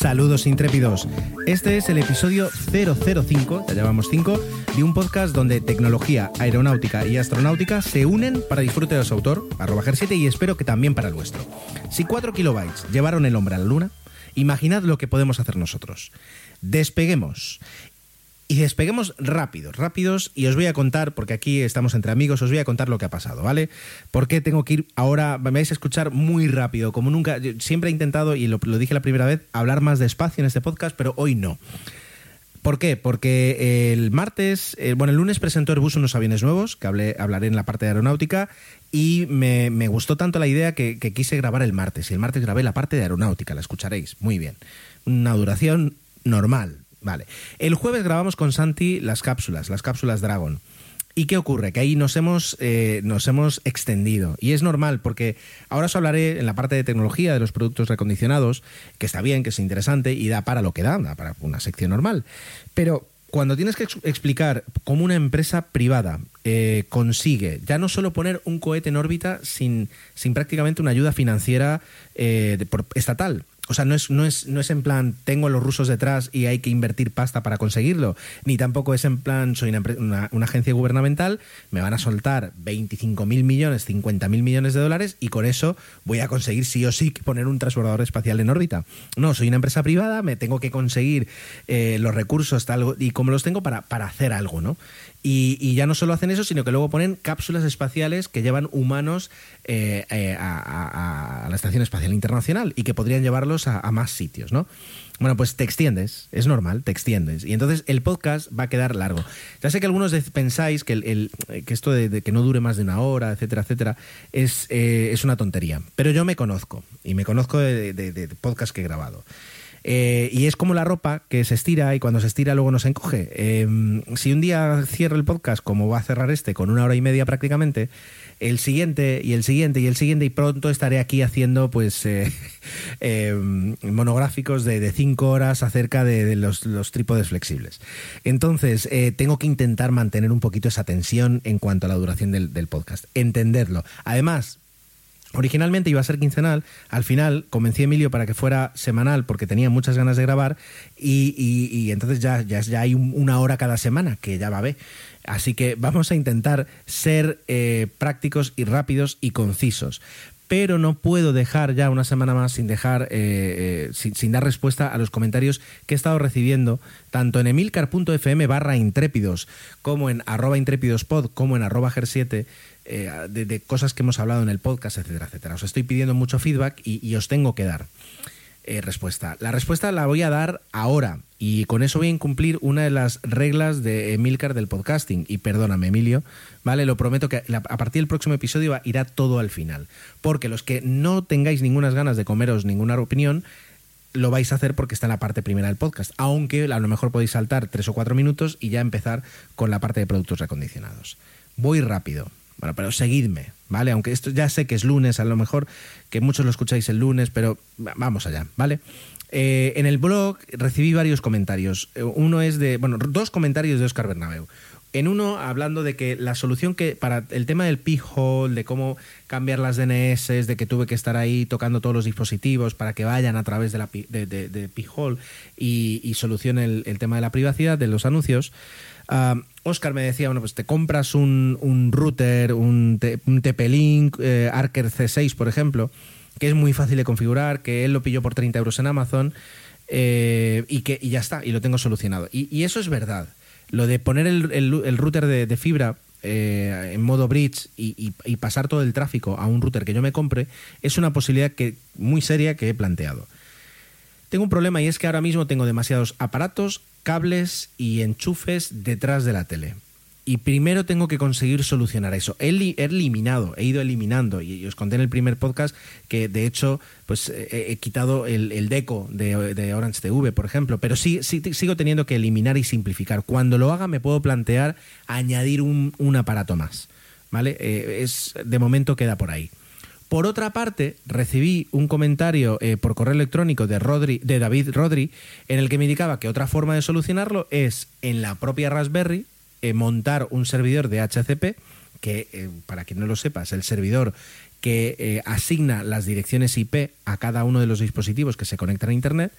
Saludos intrépidos. Este es el episodio 005, ya llevamos 5, de un podcast donde tecnología, aeronáutica y astronáutica se unen para disfrute de su autor, arroba 7 y espero que también para el vuestro. Si 4 kilobytes llevaron el hombre a la luna, imaginad lo que podemos hacer nosotros. Despeguemos. Y despeguemos rápidos, rápidos, y os voy a contar, porque aquí estamos entre amigos, os voy a contar lo que ha pasado, ¿vale? Porque tengo que ir ahora, me vais a escuchar muy rápido, como nunca, siempre he intentado, y lo, dije la primera vez, hablar más despacio en este podcast, pero hoy no. ¿Por qué? Porque el martes, eh, bueno, el lunes presentó Airbus unos aviones nuevos, que hablé, hablaré en la parte de aeronáutica, y me, me gustó tanto la idea que, que, quise grabar el martes. Y el martes grabé la parte de aeronáutica, la escucharéis. Muy bien. Una duración normal. Vale. El jueves grabamos con Santi las cápsulas, las cápsulas Dragon. ¿Y qué ocurre? Que ahí nos hemos, eh, nos hemos extendido. Y es normal, porque ahora os hablaré en la parte de tecnología de los productos recondicionados, que está bien, que es interesante y da para lo que da, da para una sección normal. Pero cuando tienes que ex explicar cómo una empresa privada eh, consigue ya no solo poner un cohete en órbita sin, sin prácticamente una ayuda financiera eh, de, por, estatal, o sea, no es, no, es, no es en plan, tengo a los rusos detrás y hay que invertir pasta para conseguirlo, ni tampoco es en plan, soy una, agencia gubernamental, me van a soltar 25 mil millones, 50 mil millones de dólares y con eso voy a conseguir sí o sí poner un transbordador espacial en órbita. No, soy una empresa privada, me tengo que conseguir eh, los recursos y como los tengo para, para hacer algo, ¿no? Y, ya no solo hacen eso, sino que luego ponen cápsulas espaciales que llevan humanos eh, eh, a, la Estación Espacial Internacional y que podrían llevarlos a, más sitios, ¿no? Bueno, pues te extiendes, es normal, te extiendes. Y entonces el podcast va a quedar largo. Ya sé que algunos pensáis que, esto de, que no dure más de una hora, etcétera, etcétera, es, eh, es una tontería. Pero yo me conozco, y me conozco de, de, de podcast que he grabado. Eh, y es como la ropa que se estira y cuando se estira luego no se encoge. Eh, si un día cierro el podcast, como va a cerrar este, con una hora y media prácticamente, el siguiente y el siguiente y el siguiente, y pronto estaré aquí haciendo pues eh, monográficos de, de, cinco horas acerca de, de los, los, trípodes flexibles. Entonces, eh, tengo que intentar mantener un poquito esa tensión en cuanto a la duración del, del podcast. Entenderlo. Además, Originalmente iba a ser quincenal, al final convencí a Emilio para que fuera semanal porque tenía muchas ganas de grabar y, y, entonces ya, ya, ya hay un, una hora cada semana, que ya va a ver. Así que vamos a intentar ser eh, prácticos y rápidos y concisos. Pero no puedo dejar ya una semana más sin dejar, eh, eh, sin, sin, dar respuesta a los comentarios que he estado recibiendo, tanto en emilcar.fm barra intrépidos, como en arroba intrépidospod, como en arroba ger7, eh, de, cosas que hemos hablado en el podcast, etcétera, etcétera. Os estoy pidiendo mucho feedback y, y os tengo que dar eh, respuesta. La respuesta la voy a dar ahora y con eso voy a incumplir una de las reglas de Emilcar del podcasting. Y perdóname, Emilio, ¿vale? Lo prometo que a partir del próximo episodio irá todo al final. Porque los que no tengáis ninguna ganas de comeros ninguna opinión, lo vais a hacer porque está en la parte primera del podcast. Aunque a lo mejor podéis saltar tres o cuatro minutos y ya empezar con la parte de productos recondicionados. Voy rápido. Bueno, pero seguidme, ¿vale? Aunque esto ya sé que es lunes, a lo mejor que muchos lo escucháis el lunes, pero vamos allá, ¿vale? Eh, en el blog recibí varios comentarios. Uno es de, bueno, dos comentarios de Oscar Bernabeu. En uno hablando de que la solución que para el tema del P-Hole, de cómo cambiar las DNS, de que tuve que estar ahí tocando todos los dispositivos para que vayan a través de, la, de, de, P-Hole y, y solucione el, tema de la privacidad de los anuncios, Oscar me decía, bueno, pues te compras un, un router, un, un TP-Link, eh, Archer C6, por ejemplo, que es muy fácil de configurar, que él lo pilló por 30 euros en Amazon eh, y que y ya está, y lo tengo solucionado. Y, y eso es verdad. Lo de poner el, el, router de, de fibra eh, en modo bridge y, y, y, pasar todo el tráfico a un router que yo me compre es una posibilidad que, muy seria que he planteado. Tengo un problema y es que ahora mismo tengo demasiados aparatos, cables y enchufes detrás de la tele. y primero tengo que conseguir solucionar eso. He, eliminado, he ido eliminando, y os conté en el primer podcast que de hecho pues he, quitado el, deco de, Orange TV, por ejemplo, pero sí, sí, sigo teniendo que eliminar y simplificar. Cuando lo haga me puedo plantear añadir un, aparato más. ¿Vale? Eh, es, de momento queda por ahí. Por otra parte, recibí un comentario eh, por correo electrónico de, David Rodri en el que me indicaba que otra forma de solucionarlo es en la propia Raspberry eh, montar un servidor de HCP, que eh, para quien no lo sepa es el servidor que asigna las direcciones IP a cada uno de los dispositivos que se conectan a Internet.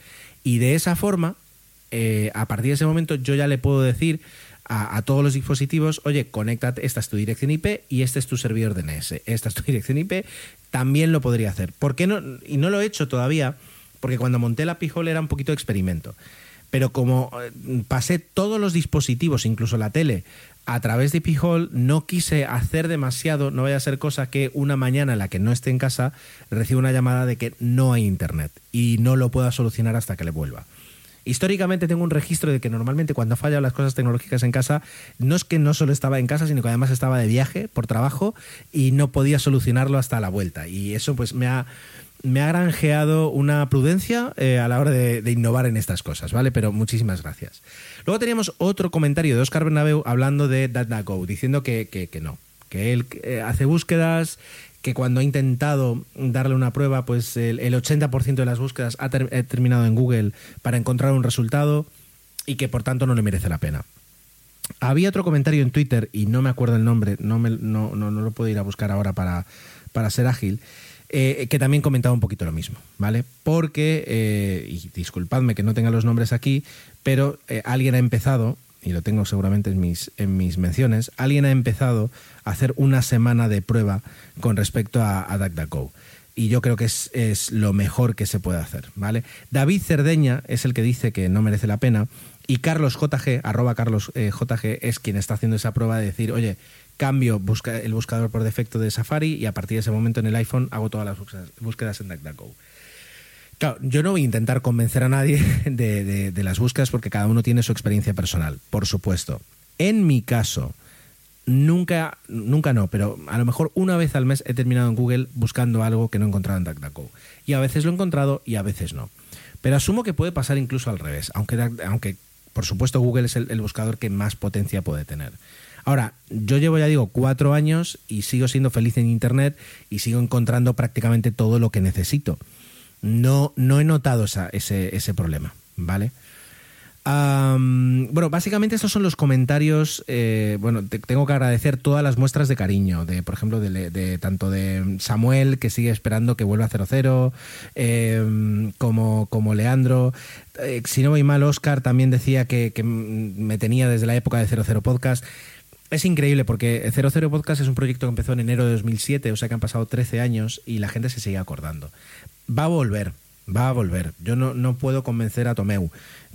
Y de esa forma, a partir de ese momento yo ya le puedo decir a, todos los dispositivos, oye, conéctate, esta es tu dirección IP y este es tu servidor DNS, esta es tu dirección IP, también lo podría hacer. ¿Por qué no? Y no lo he hecho todavía, porque cuando monté la Pijol era un poquito de experimento. Pero como eh, pasé todos los dispositivos, incluso la tele, a través de Pijol, no quise hacer demasiado, no vaya a ser cosa que una mañana en la que no esté en casa reciba una llamada de que no hay internet y no lo pueda solucionar hasta que le vuelva. Históricamente tengo un registro de que normalmente cuando fallan las cosas tecnológicas en casa, no es que no solo estaba en casa, sino que además estaba de viaje por trabajo y no podía solucionarlo hasta la vuelta. Y eso pues me ha, me ha granjeado una prudencia eh, a la hora de, innovar en estas cosas, ¿vale? Pero muchísimas gracias. Luego teníamos otro comentario de Oscar Bernabeu hablando de DataGo, diciendo que, que, no, que él eh, hace búsquedas, que cuando ha intentado darle una prueba, pues el, 80% de las búsquedas ha, terminado en Google para encontrar un resultado y que por tanto no le merece la pena. Había otro comentario en Twitter, y no me acuerdo el nombre, no, me, no, no, lo puedo ir a buscar ahora para, para ser ágil, eh, que también comentaba un poquito lo mismo, ¿vale? Porque, eh, y disculpadme que no tenga los nombres aquí, pero eh, alguien ha empezado y lo tengo seguramente en mis, en mis menciones, alguien ha empezado a hacer una semana de prueba con respecto a, DuckDuckGo. Y yo creo que es, es, lo mejor que se puede hacer, ¿vale? David Cerdeña es el que dice que no merece la pena y Carlos JG, arroba Carlos eh, JG, es quien está haciendo esa prueba de decir, oye, cambio busca, el buscador por defecto de Safari y a partir de ese momento en el iPhone hago todas las búsquedas en DuckDuckGo. Claro, yo no voy a intentar convencer a nadie de, las búsquedas porque cada uno tiene su experiencia personal, por supuesto. En mi caso, nunca, nunca no, pero a lo mejor una vez al mes he terminado en Google buscando algo que no he encontrado en DuckDuckGo. Y a veces lo he encontrado y a veces no. Pero asumo que puede pasar incluso al revés, aunque, aunque por supuesto Google es el, el buscador que más potencia puede tener. Ahora, yo llevo, ya digo, cuatro años y sigo siendo feliz en Internet y sigo encontrando prácticamente todo lo que necesito no, no he notado ese, ese problema, ¿vale? bueno, básicamente estos son los comentarios. Eh, bueno, tengo que agradecer todas las muestras de cariño, de por ejemplo, de, tanto de Samuel, que sigue esperando que vuelva a 00, eh, como, como Leandro. Eh, si no voy mal, Oscar también decía que, que, me tenía desde la época de 00 Podcast. Es increíble porque 00 Podcast es un proyecto que empezó en enero de 2007, o sea que han pasado 13 años y la gente se sigue acordando va a volver, va a volver. Yo no, no puedo convencer a Tomeu,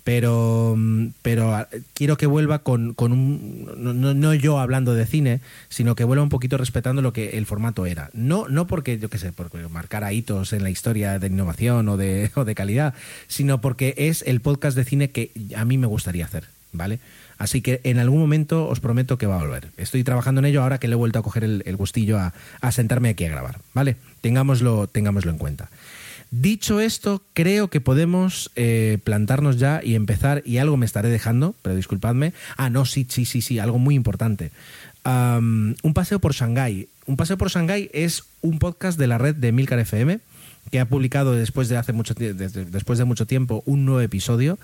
pero, pero ah, quiero que vuelva con, con un. No, no, yo hablando de cine, sino que vuelva un poquito respetando lo que el formato era. No, no porque, yo qué sé, porque marcara hitos en la historia de innovación o de, o de calidad, sino porque es el podcast de cine que a mí me gustaría hacer, ¿vale? Así que en algún momento os prometo que va a volver. Estoy trabajando en ello ahora que le he vuelto a coger el, el gustillo a, a sentarme aquí a grabar, ¿vale? Tengámoslo, tengámoslo en cuenta. Dicho esto, creo que podemos eh, plantarnos ya y empezar, y algo me estaré dejando, pero disculpadme. Ah, no, sí, sí, sí, sí, algo muy importante. un paseo por Shanghái. Un paseo por Shanghái es un podcast de la red de Milcar FM que ha publicado después de, hace mucho, después de mucho tiempo un nuevo episodio.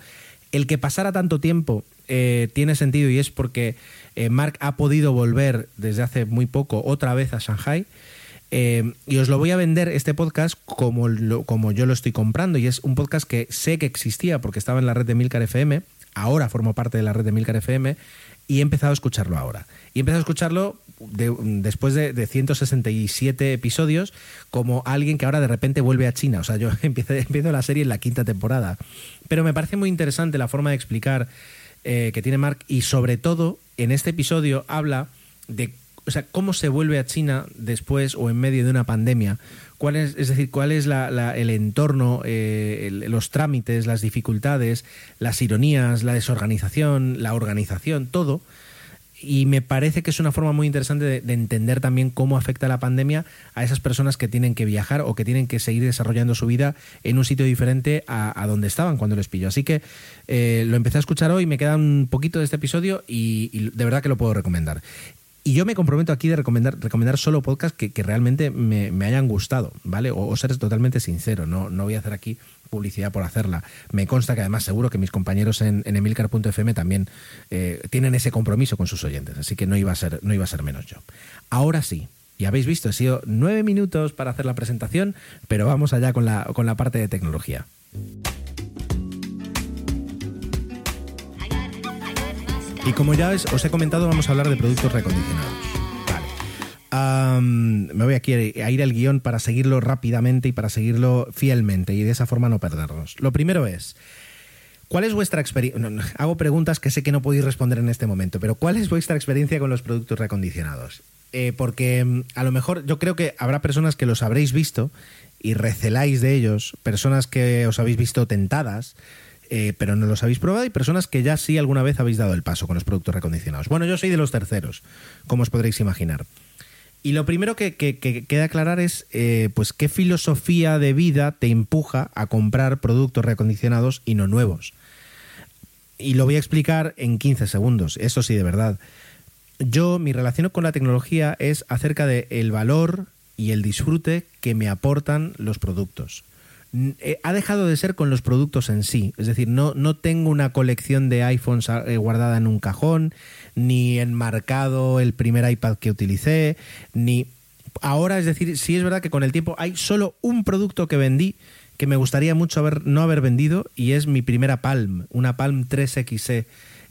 El que pasara tanto tiempo eh, tiene sentido y es porque eh, Mark ha podido volver desde hace muy poco otra vez a Shanghai eh, y os lo voy a vender este podcast como, como yo lo estoy comprando. Y es un podcast que sé que existía porque estaba en la red de Milcar FM. Ahora formo parte de la red de Milcar FM y he empezado a escucharlo ahora. Y he empezado a escucharlo después de, 167 episodios como alguien que ahora de repente vuelve a China. O sea, yo empiezo, empiezo la serie en la quinta temporada. Pero me parece muy interesante la forma de explicar eh, que tiene Mark y sobre todo en este episodio habla de o sea, cómo se vuelve a China después o en medio de una pandemia, cuál es, es decir, cuál es el entorno, eh, los trámites, las dificultades, las ironías, la desorganización, la organización, todo. y me parece que es una forma muy interesante de, entender también cómo afecta la pandemia a esas personas que tienen que viajar o que tienen que seguir desarrollando su vida en un sitio diferente a, donde estaban cuando les pilló. Así que eh, lo empecé a escuchar hoy, me queda un poquito de este episodio y, de verdad que lo puedo recomendar. Y yo me comprometo aquí de recomendar, recomendar solo podcasts que, realmente me, hayan gustado, ¿vale? O, ser totalmente sincero, no, no voy a hacer aquí publicidad por hacerla. Me consta que además seguro que mis compañeros en, en emilcar.fm también eh, tienen ese compromiso con sus oyentes, así que no iba, a ser, no iba a ser menos yo. Ahora sí, y habéis visto, he sido nueve minutos para hacer la presentación, pero vamos allá con la, con la parte de tecnología. Y como ya os he comentado, vamos a hablar de productos recondicionados me voy aquí a ir al guion para seguirlo rápidamente y para seguirlo fielmente y de esa forma no perdernos. Lo primero es, ¿cuál es vuestra experiencia? hago preguntas que sé que no podéis responder en este momento, pero ¿cuál es vuestra experiencia con los productos recondicionados? Eh, porque mm, a lo mejor yo creo que habrá personas que los habréis visto y receláis de ellos, personas que os habéis visto tentadas, eh, pero no los habéis probado y personas que ya sí alguna vez habéis dado el paso con los productos recondicionados. Bueno, yo soy de los terceros, como os podréis imaginar. Y lo primero que, queda aclarar es eh, pues qué filosofía de vida te empuja a comprar productos recondicionados y no nuevos. Y lo voy a explicar en 15 segundos, eso sí, de verdad. Yo, mi relación con la tecnología es acerca del el valor y el disfrute que me aportan los productos. Eh, ha dejado de ser con los productos en sí. Es decir, no, no tengo una colección de iPhones eh, guardada en un cajón, ni enmarcado el primer iPad que utilicé, ni... Ahora, es decir, sí es verdad que con el tiempo hay solo un producto que vendí que me gustaría mucho haber, no haber vendido y es mi primera Palm, una Palm 3XE.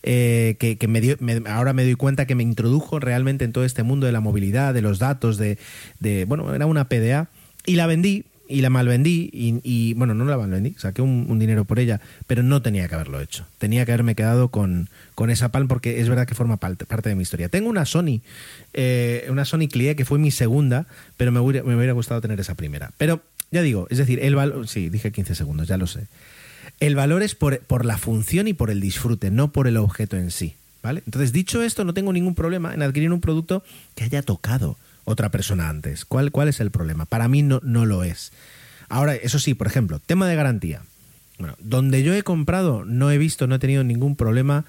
Eh, que, me dio, ahora me doy cuenta que me introdujo realmente en todo este mundo de la movilidad, de los datos, de, de bueno, era una PDA y la vendí y la malvendí y, y, bueno, no la malvendí, saqué un, dinero por ella, pero no tenía que haberlo hecho. Tenía que haberme quedado con, con esa Palm porque es verdad que forma parte, de mi historia. Tengo una Sony, eh, una Sony Clié que fue mi segunda, pero me hubiera, me hubiera gustado tener esa primera. Pero ya digo, es decir, el valor, sí, dije 15 segundos, ya lo sé. El valor es por, por la función y por el disfrute, no por el objeto en sí. ¿Vale? Entonces, dicho esto, no tengo ningún problema en adquirir un producto que haya tocado otra persona antes. ¿Cuál, cuál es el problema? Para mí no, no lo es. Ahora, eso sí, por ejemplo, tema de garantía. Bueno, donde yo he comprado no he visto, no he tenido ningún problema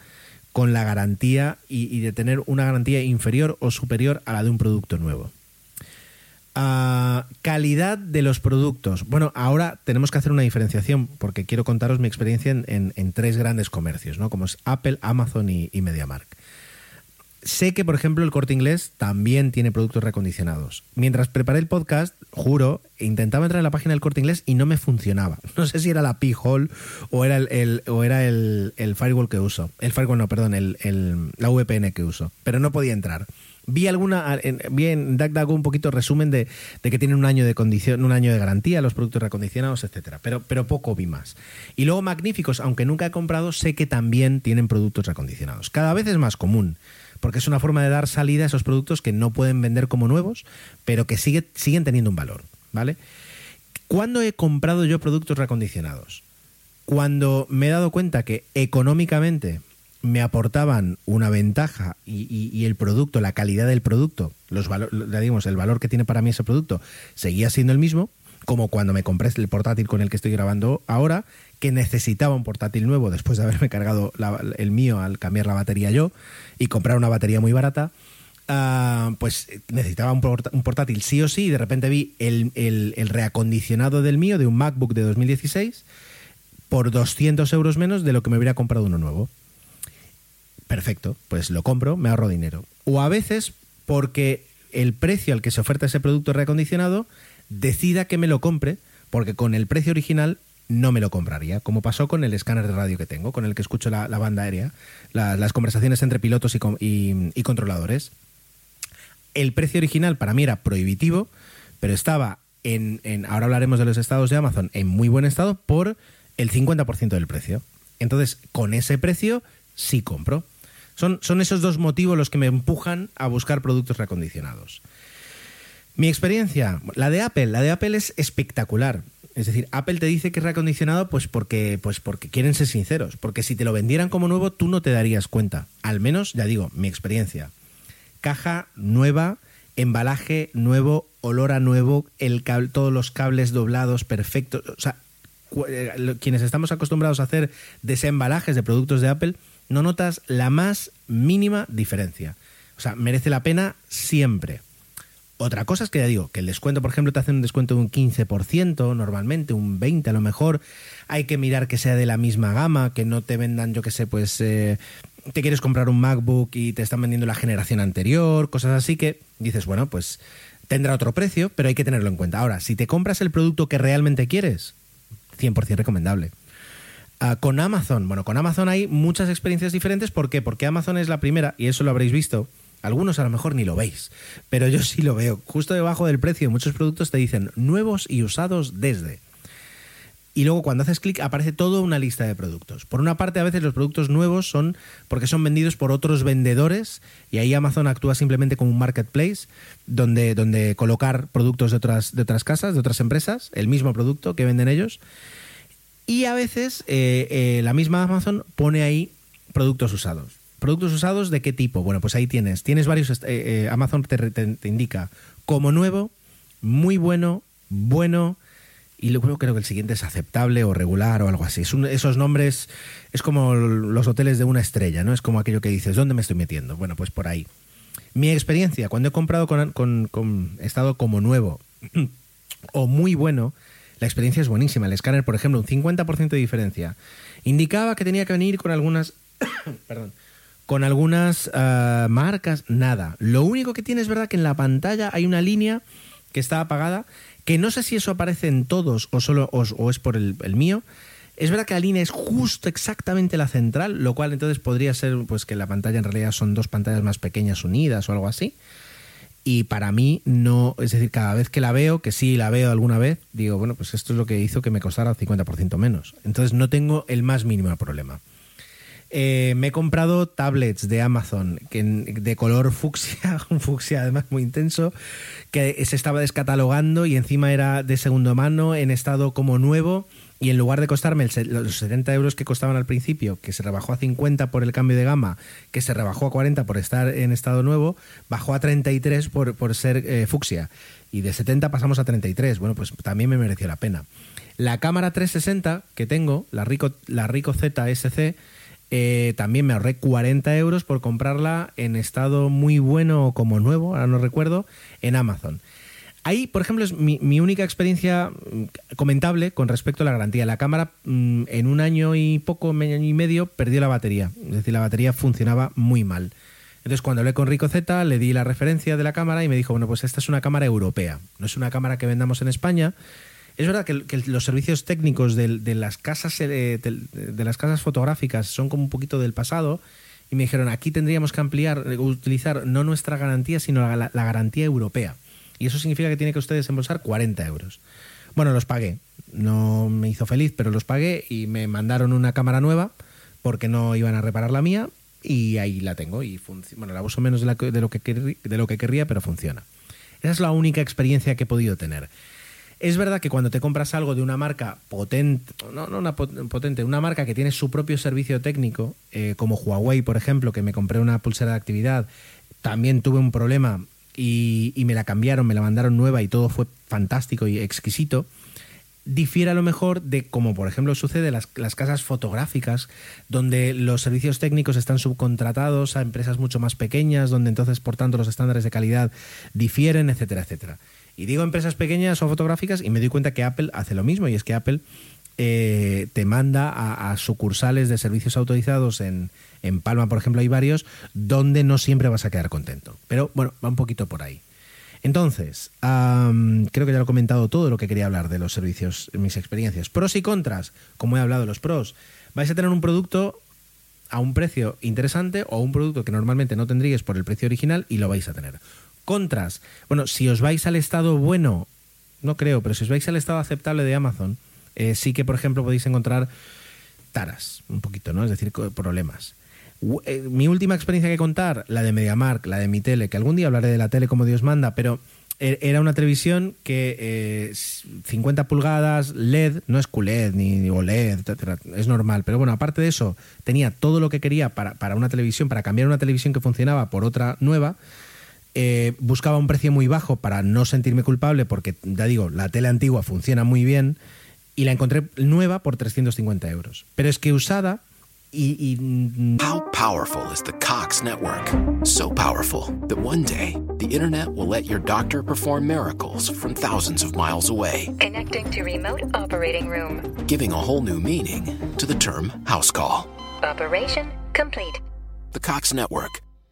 con la garantía y, de tener una garantía inferior o superior a la de un producto nuevo. Ah, calidad de los productos. Bueno, ahora tenemos que hacer una diferenciación porque quiero contaros mi experiencia en, tres grandes comercios, ¿no? Como es Apple, Amazon y, y MediaMark. Sé que, por ejemplo, el corte inglés también tiene productos recondicionados. Mientras preparé el podcast, juro, intentaba entrar en la página del corte inglés y no me funcionaba. No sé si era la P-Hole o era el, o era el, firewall que uso. El firewall no, perdón, el, la VPN que uso. Pero no podía entrar. Vi alguna, vi en DuckDuckGo un poquito resumen de, que tienen un año de condición, un año de garantía los productos recondicionados, etcétera. Pero, pero poco vi más. Y luego magníficos, aunque nunca he comprado, sé que también tienen productos recondicionados. Cada vez es más común porque es una forma de dar salida a esos productos que no pueden vender como nuevos, pero que sigue, siguen teniendo un valor, ¿vale? ¿Cuándo he comprado yo productos recondicionados? Cuando me he dado cuenta que económicamente me aportaban una ventaja y, el producto, la calidad del producto, los digamos, el valor que tiene para mí ese producto seguía siendo el mismo, como cuando me compré el portátil con el que estoy grabando ahora, que necesitaba un portátil nuevo después de haberme cargado el mío al cambiar la batería yo y comprar una batería muy barata. Ah, pues necesitaba un, portátil sí o sí y de repente vi el, el, reacondicionado del mío de un MacBook de 2016 por 200 euros menos de lo que me hubiera comprado uno nuevo. Perfecto, pues lo compro, me ahorro dinero. O a veces porque el precio al que se oferta ese producto reacondicionado decida que me lo compre porque con el precio original no me lo compraría, como pasó con el escáner de radio que tengo, con el que escucho la, banda aérea, las conversaciones entre pilotos y, controladores. El precio original para mí era prohibitivo, pero estaba en, ahora hablaremos de los estados de Amazon, en muy buen estado por el 50% del precio. Entonces, con ese precio sí compro. Son, son esos dos motivos los que me empujan a buscar productos recondicionados. Mi experiencia, la de Apple, la de Apple es espectacular. Es decir, Apple te dice que es reacondicionado pues porque, pues porque quieren ser sinceros. Porque si te lo vendieran como nuevo, tú no te darías cuenta. Al menos, ya digo, mi experiencia. Caja nueva, embalaje nuevo, olor a nuevo, el todos los cables doblados perfectos. O sea, eh, quienes estamos acostumbrados a hacer desembalajes de productos de Apple, no notas la más mínima diferencia. O sea, merece la pena siempre. Otra cosa es que ya digo, que el descuento, por ejemplo, te hacen un descuento de un 15%, normalmente un 20% a lo mejor. Hay que mirar que sea de la misma gama, que no te vendan, yo que sé, pues eh, te quieres comprar un MacBook y te están vendiendo la generación anterior, cosas así que dices, bueno, pues tendrá otro precio, pero hay que tenerlo en cuenta. Ahora, si te compras el producto que realmente quieres, 100% recomendable. Ah, con Amazon, bueno, con Amazon hay muchas experiencias diferentes. ¿Por qué? Porque Amazon es la primera, y eso lo habréis visto. Algunos a lo mejor ni lo veis, pero yo sí lo veo. Justo debajo del precio, muchos productos te dicen nuevos y usados desde. Y luego cuando haces clic aparece toda una lista de productos. Por una parte, a veces los productos nuevos son porque son vendidos por otros vendedores y ahí Amazon actúa simplemente como un marketplace donde, donde colocar productos de otras, de otras casas, de otras empresas, el mismo producto que venden ellos. Y a veces eh, eh, la misma Amazon pone ahí productos usados. ¿Productos usados de qué tipo? Bueno, pues ahí tienes. Tienes varios. Eh, Amazon te indica como nuevo, muy bueno, bueno, y luego creo que el siguiente es aceptable o regular o algo así. esos nombres es como los hoteles de una estrella, ¿no? Es como aquello que dices, ¿dónde me estoy metiendo? Bueno, pues por ahí. Mi experiencia, cuando he comprado con, con, estado como nuevo o muy bueno, la experiencia es buenísima. El escáner, por ejemplo, un 50% de diferencia. Indicaba que tenía que venir con algunas... perdón con algunas ah, marcas, nada. Lo único que tiene es verdad que en la pantalla hay una línea que está apagada que no sé si eso aparece en todos o solo o, es por el, mío. Es verdad que la línea es justo exactamente la central, lo cual entonces podría ser pues que la pantalla en realidad son dos pantallas más pequeñas unidas o algo así. Y para mí no, es decir, cada vez que la veo, que sí la veo alguna vez, digo, bueno, pues esto es lo que hizo que me costara 50% menos. Entonces no tengo el más mínimo problema. Eh, me he comprado tablets de Amazon que, de color fucsia, un fucsia además muy intenso, que se estaba descatalogando y encima era de segundo mano, en estado como nuevo. Y en lugar de costarme los 70 euros que costaban al principio, que se rebajó a 50 por el cambio de gama, que se rebajó a 40 por estar en estado nuevo, bajó a 33 por, por ser eh, fucsia. Y de 70 pasamos a 33. Bueno, pues también me mereció la pena. La cámara 360 que tengo, la Rico, la Rico ZSC, eh, también me ahorré 40 euros por comprarla en estado muy bueno como nuevo, ahora no recuerdo, en Amazon. Ahí, por ejemplo, es mi, única experiencia mm, comentable con respecto a la garantía. La cámara mm, en un año y poco, año y medio, perdió la batería. Es decir, la batería funcionaba muy mal. Entonces, cuando hablé con Rico Z, le di la referencia de la cámara y me dijo, bueno, pues esta es una cámara europea. No es una cámara que vendamos en España, es verdad que, los servicios técnicos de, las casas, eh, de, las casas fotográficas son como un poquito del pasado y me dijeron, aquí tendríamos que ampliar, eh, utilizar no nuestra garantía, sino la, garantía europea. Y eso significa que tiene que ustedes desembolsar 40 euros. Bueno, los pagué. No me hizo feliz, pero los pagué y me mandaron una cámara nueva porque no iban a reparar la mía y ahí la tengo. Y bueno, la uso menos de, lo que de lo que querría, pero funciona. Esa es la única experiencia que he podido tener. Es verdad que cuando te compras algo de una marca potente, no, no una potente, una marca que tiene su propio servicio técnico, eh, como Huawei, por ejemplo, que me compré una pulsera de actividad, también tuve un problema y, me la cambiaron, me la mandaron nueva y todo fue fantástico y exquisito difiere a lo mejor de como por ejemplo sucede las, las casas fotográficas donde los servicios técnicos están subcontratados a empresas mucho más pequeñas donde entonces por tanto los estándares de calidad difieren etcétera etcétera y digo empresas pequeñas o fotográficas y me doy cuenta que Apple hace lo mismo y es que Apple eh, te manda a, sucursales de servicios autorizados en, Palma, por ejemplo, hay varios, donde no siempre vas a quedar contento. Pero bueno, va un poquito por ahí. Entonces, creo que ya lo he comentado todo lo que quería hablar de los servicios, mis experiencias. Pros y contras, como he hablado de los pros. Vais a tener un producto a un precio interesante o un producto que normalmente no tendríais por el precio original y lo vais a tener. Contras. Bueno, si os vais al estado bueno, no creo, pero si os vais al estado aceptable de Amazon, eh, sí que, por ejemplo, podéis encontrar taras, un poquito, ¿no? Es decir, problemas. Eh, mi última experiencia que contar, la de MediaMark, la de mi tele, que algún día hablaré de la tele como Dios manda, pero e-, era una televisión que eh, 50 pulgadas, LED, no es QLED ni OLED, es normal. Pero bueno, aparte de eso, tenía todo lo que quería para, para una televisión, para cambiar una televisión que funcionaba por otra nueva. Eh, buscaba un precio muy bajo para no sentirme culpable, porque ya digo, la tele antigua funciona muy bien y la encontré nueva por 350 euros. Pero es que usada y, y How powerful is the Cox network? So powerful that one day the internet will let your doctor perform miracles from thousands of miles away, Connecting to remote operating room. giving a whole new meaning to the term house call. Operation complete. The Cox network,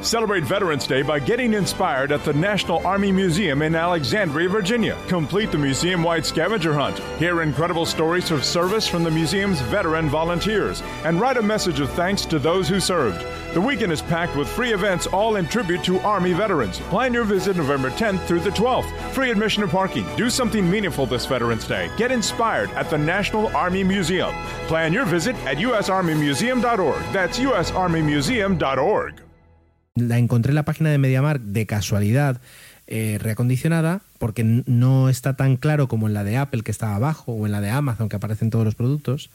Celebrate Veterans Day by getting inspired at the National Army Museum in Alexandria, Virginia. Complete the museum wide scavenger hunt. Hear incredible stories of service from the museum's veteran volunteers and write a message of thanks to those who served. The weekend is packed with free events, all in tribute to Army veterans. Plan your visit November 10th through the 12th. Free admission and parking. Do something meaningful this Veterans Day. Get inspired at the National Army Museum. Plan your visit at usarmymuseum.org. That's usarmymuseum.org. la encontré en la página de MediaMark de casualidad eh, reacondicionada, porque no está tan claro como en la de Apple que está abajo o en la de Amazon que aparecen todos los productos,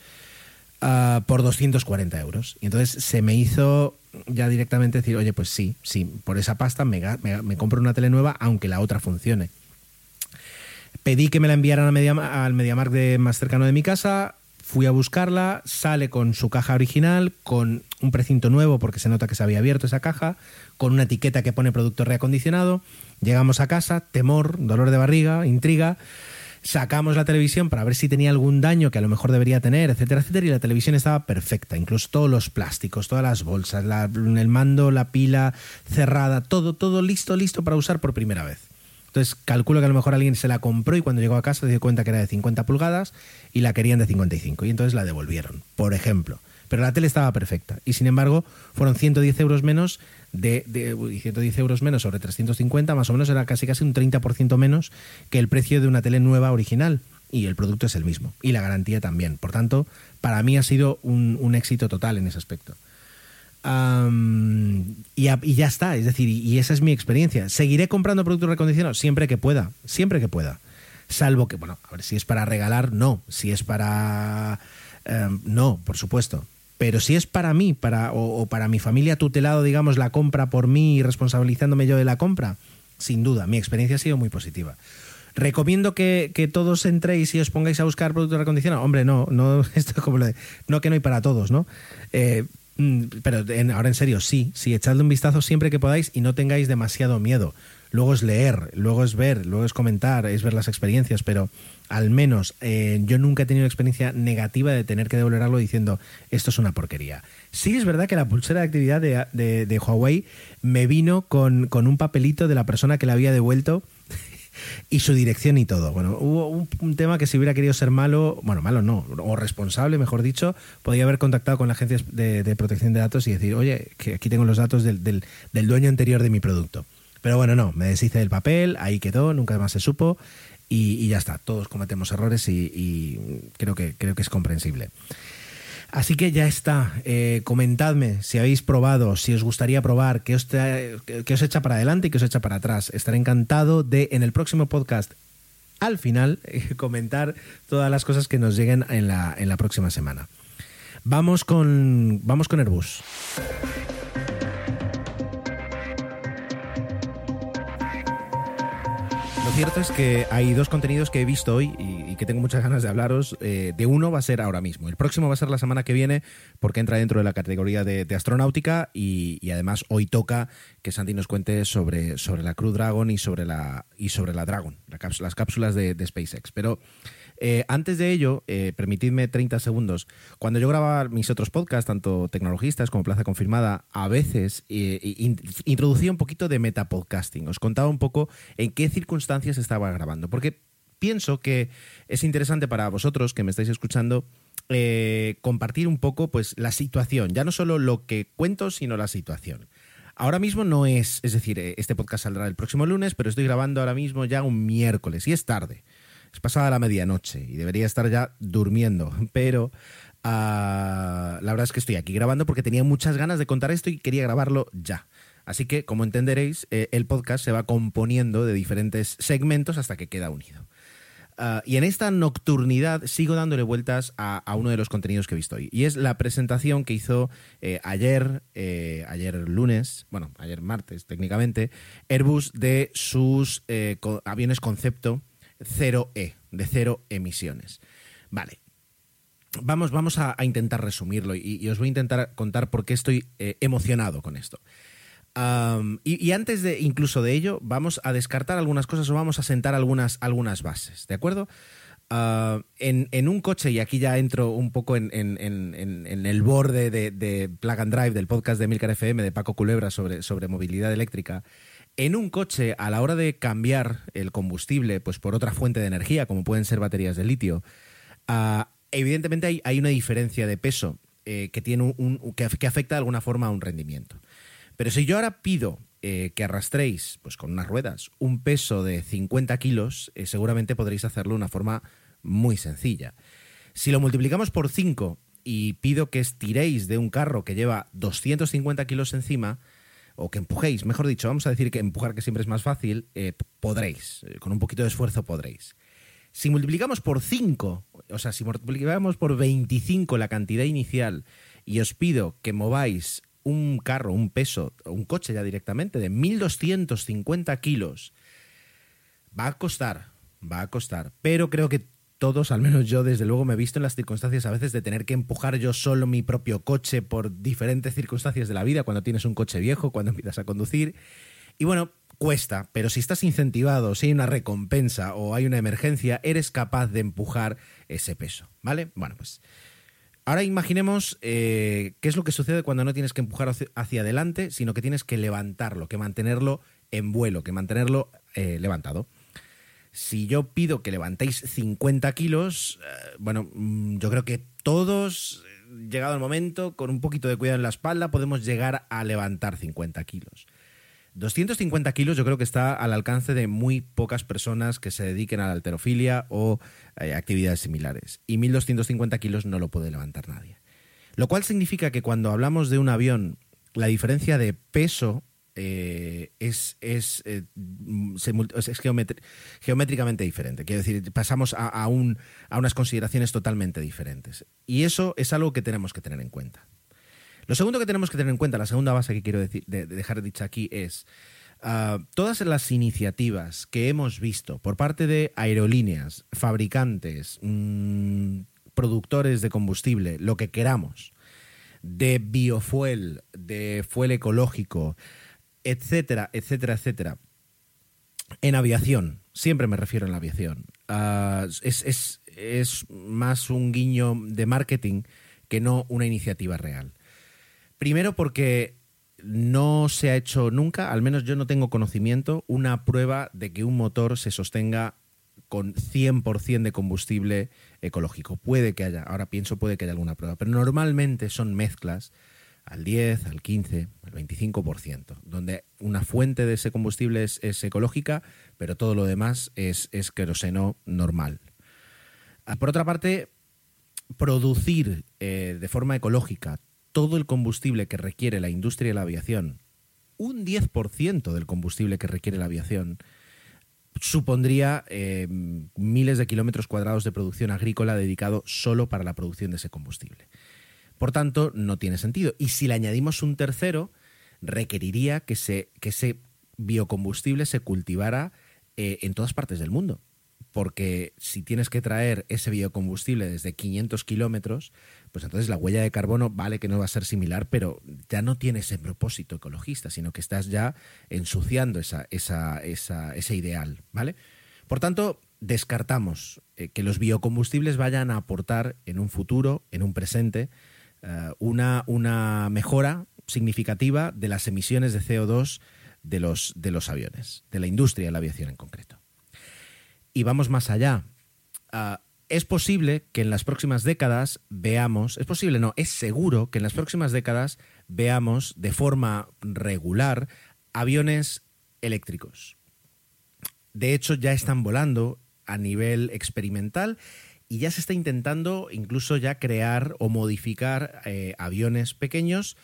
ah, por 240 euros. Y entonces se me hizo ya directamente decir, oye, pues sí, sí, por esa pasta me, me- compro una tele nueva aunque la otra funcione. Pedí que me la enviaran a Media- al MediaMark más cercano de mi casa. Fui a buscarla, sale con su caja original, con un precinto nuevo porque se nota que se había abierto esa caja, con una etiqueta que pone producto reacondicionado. Llegamos a casa, temor, dolor de barriga, intriga. Sacamos la televisión para ver si tenía algún daño que a lo mejor debería tener, etcétera, etcétera, y la televisión estaba perfecta, incluso todos los plásticos, todas las bolsas, el mando, la pila cerrada, todo, todo listo, listo para usar por primera vez. Entonces calculo que a lo mejor alguien se la compró y cuando llegó a casa se dio cuenta que era de 50 pulgadas y la querían de 55 y entonces la devolvieron, por ejemplo. Pero la tele estaba perfecta y sin embargo fueron 110 euros menos de, de uy, 110 euros menos sobre 350 más o menos era casi casi un 30% menos que el precio de una tele nueva original y el producto es el mismo y la garantía también. Por tanto, para mí ha sido un éxito total en ese aspecto. Y, ya está, es decir, y, esa es mi experiencia. Seguiré comprando productos recondicionados siempre que pueda, siempre que pueda. Salvo que, bueno, a ver, si es para regalar, no. Si es para... em, no, por supuesto. Pero si es para mí, para, o, para mi familia tutelado, digamos, la compra por mí y responsabilizándome yo de la compra, sin duda, mi experiencia ha sido muy positiva. Recomiendo que, que todos entréis y os pongáis a buscar productos recondicionados. Hombre, no, no, esto es como lo de, no que no hay para todos, ¿no? Eh, pero en- ahora en serio, sí, sí, echadle un vistazo siempre que podáis y no tengáis demasiado miedo. Luego es leer, luego es ver, luego es comentar, es ver las experiencias, pero al menos eh, yo nunca he tenido experiencia negativa de tener que devolver algo diciendo esto es una porquería. Sí es verdad que la pulsera de actividad de, de- de Huawei me vino con, con un papelito de la persona que la había devuelto y su dirección y todo. Bueno, hubo un, tema que si hubiera querido ser malo, bueno, malo no, o responsable, mejor dicho, podía haber contactado con la agencia de, protección de datos y decir, oye, que aquí tengo los datos del, del- dueño anterior de mi producto. Pero bueno, no, me deshice del papel, ahí quedó, nunca más se supo y, y ya está. Todos cometemos errores y, y creo, que, creo que es comprensible. Así que ya está. Eh, comentadme si habéis probado, si os gustaría probar, qué os, os echa para adelante y qué os echa para atrás. Estaré encantado de en el próximo podcast, al final, eh, comentar todas las cosas que nos lleguen en la, en la próxima semana. Vamos con, vamos con Airbus. Lo cierto es que hay dos contenidos que he visto hoy y que tengo muchas ganas de hablaros. Eh, de uno va a ser ahora mismo. El próximo va a ser la semana que viene porque entra dentro de la categoría de, de astronáutica y, además hoy toca que Santi nos cuente sobre, sobre la Crew Dragon y sobre la, y sobre la Dragon, las cápsulas de, SpaceX. Pero eh, antes de ello, eh, permitidme 30 segundos. Cuando yo grababa mis otros podcasts, tanto Tecnologistas como Plaza Confirmada, a veces in- introducía un poquito de metapodcasting. Os contaba un poco en qué circunstancias estaba grabando. Porque pienso que es interesante para vosotros que me estáis escuchando eh, compartir un poco pues, la situación. Ya no solo lo que cuento, sino la situación. Ahora mismo no es, es decir, eh, este podcast saldrá el próximo lunes, pero estoy grabando ahora mismo ya un miércoles y es tarde. Es pasada la medianoche y debería estar ya durmiendo, pero ah, la verdad es que estoy aquí grabando porque tenía muchas ganas de contar esto y quería grabarlo ya. Así que, como entenderéis, eh, el podcast se va componiendo de diferentes segmentos hasta que queda unido. Ah, y en esta nocturnidad sigo dándole vueltas a, uno de los contenidos que he visto hoy. Y es la presentación que hizo eh, ayer, eh, ayer lunes, bueno, ayer martes técnicamente, Airbus de sus eh, aviones concepto 0E, de cero emisiones. Vale. Vamos, vamos a, intentar resumirlo y, os voy a intentar contar por qué estoy emocionado con esto y, antes de incluso de ello, vamos a descartar algunas cosas o vamos a sentar algunas, algunas bases, ¿de acuerdo? Ah, en, un coche, y aquí ya entro un poco en, el borde de, Plug and Drive del podcast de Milcar FM de Paco Culebra sobre, sobre movilidad eléctrica, en un coche, a la hora de cambiar el combustible pues por otra fuente de energía, como pueden ser baterías de litio, ah, evidentemente hay, una diferencia de peso eh, que, tiene un, que afecta de alguna forma a un rendimiento. Pero si yo ahora pido eh, que arrastréis, pues con unas ruedas, un peso de 50 kilos, eh, seguramente podréis hacerlo de una forma muy sencilla. Si lo multiplicamos por 5 y pido que estiréis de un carro que lleva 250 kilos encima, o que empujéis, mejor dicho, vamos a decir que empujar, que siempre es más fácil, eh, podréis, con un poquito de esfuerzo podréis. Si multiplicamos por 5, o sea, si multiplicamos por 25 la cantidad inicial y os pido que mováis un carro, un peso, un coche ya directamente de 1.250 kilos, va a costar, va a costar, pero creo que todos, al menos yo desde luego me he visto en las circunstancias a veces de tener que empujar yo solo mi propio coche por diferentes circunstancias de la vida, cuando tienes un coche viejo, cuando empiezas a conducir. Y bueno, cuesta, pero si estás incentivado, si hay una recompensa o hay una emergencia, eres capaz de empujar ese peso, ¿vale? Bueno, pues Ahora imaginemos eh, qué es lo que sucede cuando no tienes que empujar hacia adelante, sino que tienes que levantarlo, que mantenerlo en vuelo, que mantenerlo eh, levantado. Si yo pido que levantéis 50 kilos, eh, bueno, mm, yo creo que todos, llegado el momento, con un poquito de cuidado en la espalda, podemos llegar a levantar 50 kilos. 250 kilos yo creo que está al alcance de muy pocas personas que se dediquen a la alterofilia o eh, actividades similares. Y 1250 kilos no lo puede levantar nadie. Lo cual significa que cuando hablamos de un avión, la diferencia de peso eh, es, es, eh, es geométricamente diferente. Quiero decir, pasamos a, un, a unas consideraciones totalmente diferentes. Y eso es algo que tenemos que tener en cuenta. Lo segundo que tenemos que tener en cuenta, la segunda base que quiero dejar dicha aquí es ah, todas las iniciativas que hemos visto por parte de aerolíneas, fabricantes, mm, productores de combustible, lo que queramos, de biofuel, de fuel ecológico, etcétera, etcétera, etcétera. En aviación, siempre me refiero en la aviación, ah, es más un guiño de marketing que no una iniciativa real. Primero porque no se ha hecho nunca, al menos yo no tengo conocimiento, una prueba de que un motor se sostenga con 100% de combustible ecológico. Puede que haya, ahora pienso, puede que haya alguna prueba, pero normalmente son mezclas al 10, al 15, al 25%, donde una fuente de ese combustible es, ecológica, pero todo lo demás es, es queroseno normal. Ah, por otra parte, producir eh, de forma ecológica todo el combustible que requiere la industria de la aviación, un 10% del combustible que requiere la aviación, supondría eh, miles de kilómetros cuadrados de producción agrícola dedicado solo para la producción de ese combustible. Por tanto, no tiene sentido. Y si le añadimos un tercero, requeriría que, se, ese biocombustible se cultivara eh, en todas partes del mundo porque si tienes que traer ese biocombustible desde 500 kilómetros, pues entonces la huella de carbono vale que no va a ser similar, pero ya no tiene ese propósito ecologista, sino que estás ya ensuciando esa, ese ideal, ¿vale? Por tanto, descartamos eh, que los biocombustibles vayan a aportar en un futuro, en un presente, eh, una, una mejora significativa de las emisiones de CO2 de los, de los aviones, de la industria de la aviación en concreto. Y vamos más allá. Ah, es posible que en las próximas décadas veamos, es posible, no, es seguro que en las próximas décadas veamos de forma regular aviones eléctricos. De hecho, ya están volando a nivel experimental y ya se está intentando incluso ya crear o modificar eh, aviones pequeños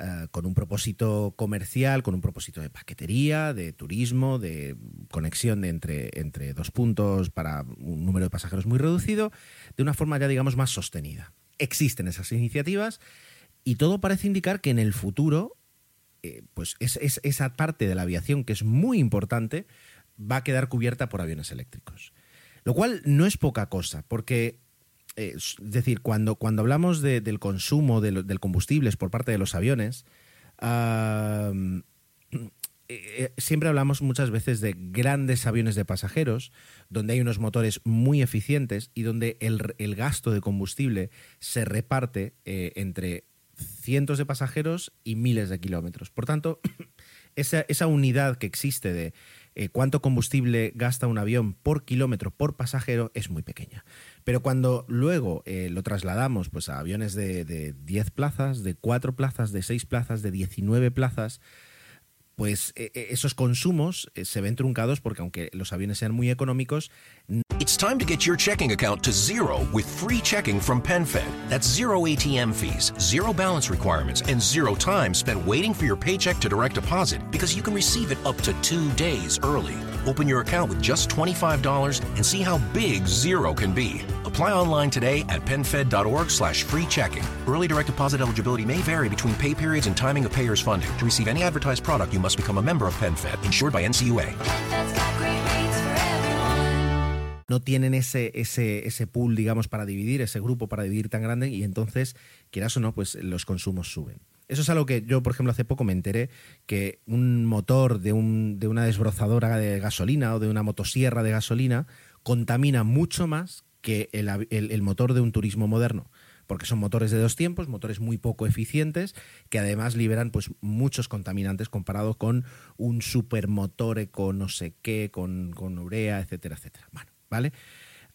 eh, con un propósito comercial, con un propósito de paquetería, de turismo, de conexión de entre, entre dos puntos para un número de pasajeros muy reducido, de una forma ya digamos más sostenida. Existen esas iniciativas y todo parece indicar que en el futuro, eh, pues es, esa parte de la aviación que es muy importante va a quedar cubierta por aviones eléctricos. Lo cual no es poca cosa, porque eh, es decir, cuando, cuando hablamos del consumo de, del combustibles por parte de los aviones, eh, eh, siempre hablamos muchas veces de grandes aviones de pasajeros, donde hay unos motores muy eficientes y donde el, gasto de combustible se reparte entre cientos de pasajeros y miles de kilómetros. Por tanto, esa, esa unidad que existe de cuánto combustible gasta un avión por kilómetro por pasajero es muy pequeña. Pero cuando luego eh, lo trasladamos pues, a aviones de, de 10 plazas, de 4 plazas, de 6 plazas, de 19 plazas, pues eh, eh, esos consumos se ven truncados porque aunque los aviones sean muy económicos. It's time to get your checking account to zero with free checking from PenFed. That's zero ATM fees, zero balance requirements, and zero time spent waiting for your paycheck to direct deposit because you can receive it up to two days early. Open your account with just $25 and see how big zero can be. Apply online today at PenFed.org slash free checking. Early direct deposit eligibility may vary between pay periods and timing of payer's funding. To receive any advertised product, you must become a member of PenFed, insured by NCUA. No tienen ese, ese, ese pool, digamos, para dividir, ese grupo para dividir tan grande y entonces, quieras o no, pues los consumos suben. Eso es algo que yo, por ejemplo, hace poco me enteré que un motor de, un, de una desbrozadora de gasolina o de una motosierra de gasolina contamina mucho más que el, motor de un turismo moderno porque son motores de dos tiempos, motores muy poco eficientes, que además liberan pues muchos contaminantes comparado con un supermotor con no sé qué, con, con urea, etcétera, etcétera. Bueno, ¿vale?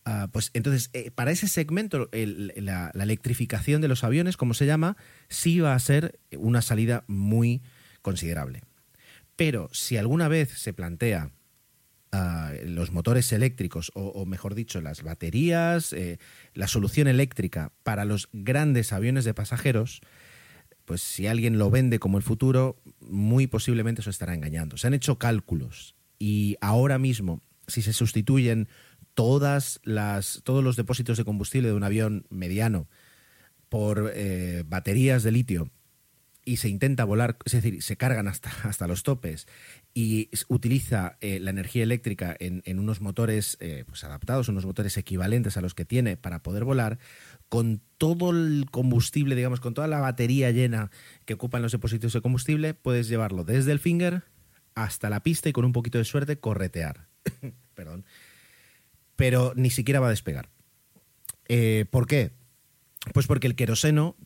Ah, pues entonces, eh, para ese segmento, la, electrificación de los aviones, como se llama, sí va a ser una salida muy considerable. Pero si alguna vez se plantea los motores eléctricos, o, mejor dicho, las baterías, eh, la solución eléctrica para los grandes aviones de pasajeros, pues si alguien lo vende como el futuro, muy posiblemente eso estará engañando. Se han hecho cálculos y ahora mismo, si se sustituyen todas las, todos los depósitos de combustible de un avión mediano por eh, baterías de litio y se intenta volar, es decir, se cargan hasta, hasta los topes y utiliza eh, la energía eléctrica en, unos motores eh, pues adaptados, unos motores equivalentes a los que tiene para poder volar, con todo el combustible, digamos, con toda la batería llena que ocupan los depósitos de combustible, puedes llevarlo desde el finger hasta la pista y con un poquito de suerte corretear. Perdón pero ni siquiera va a despegar. Eh, ¿Por qué? Pues porque el queroseno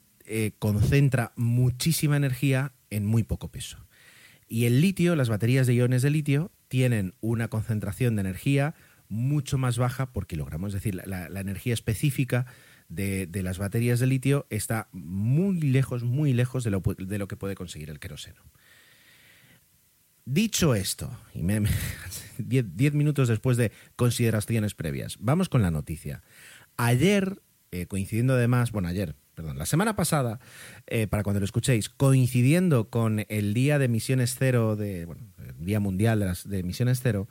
concentra muchísima energía en muy poco peso. Y el litio, las baterías de iones de litio, tienen una concentración de energía mucho más baja por kilogramo. Es decir, la, energía específica de, las baterías de litio está muy lejos, muy lejos de lo, de lo que puede conseguir el queroseno. Dicho esto, y diez, minutos después de consideraciones previas, vamos con la noticia. Ayer, eh, coincidiendo además, bueno, ayer, perdón, la semana pasada, eh, para cuando lo escuchéis, coincidiendo con el día de emisiones cero, de, bueno, el Día Mundial de, las, de Emisiones Cero,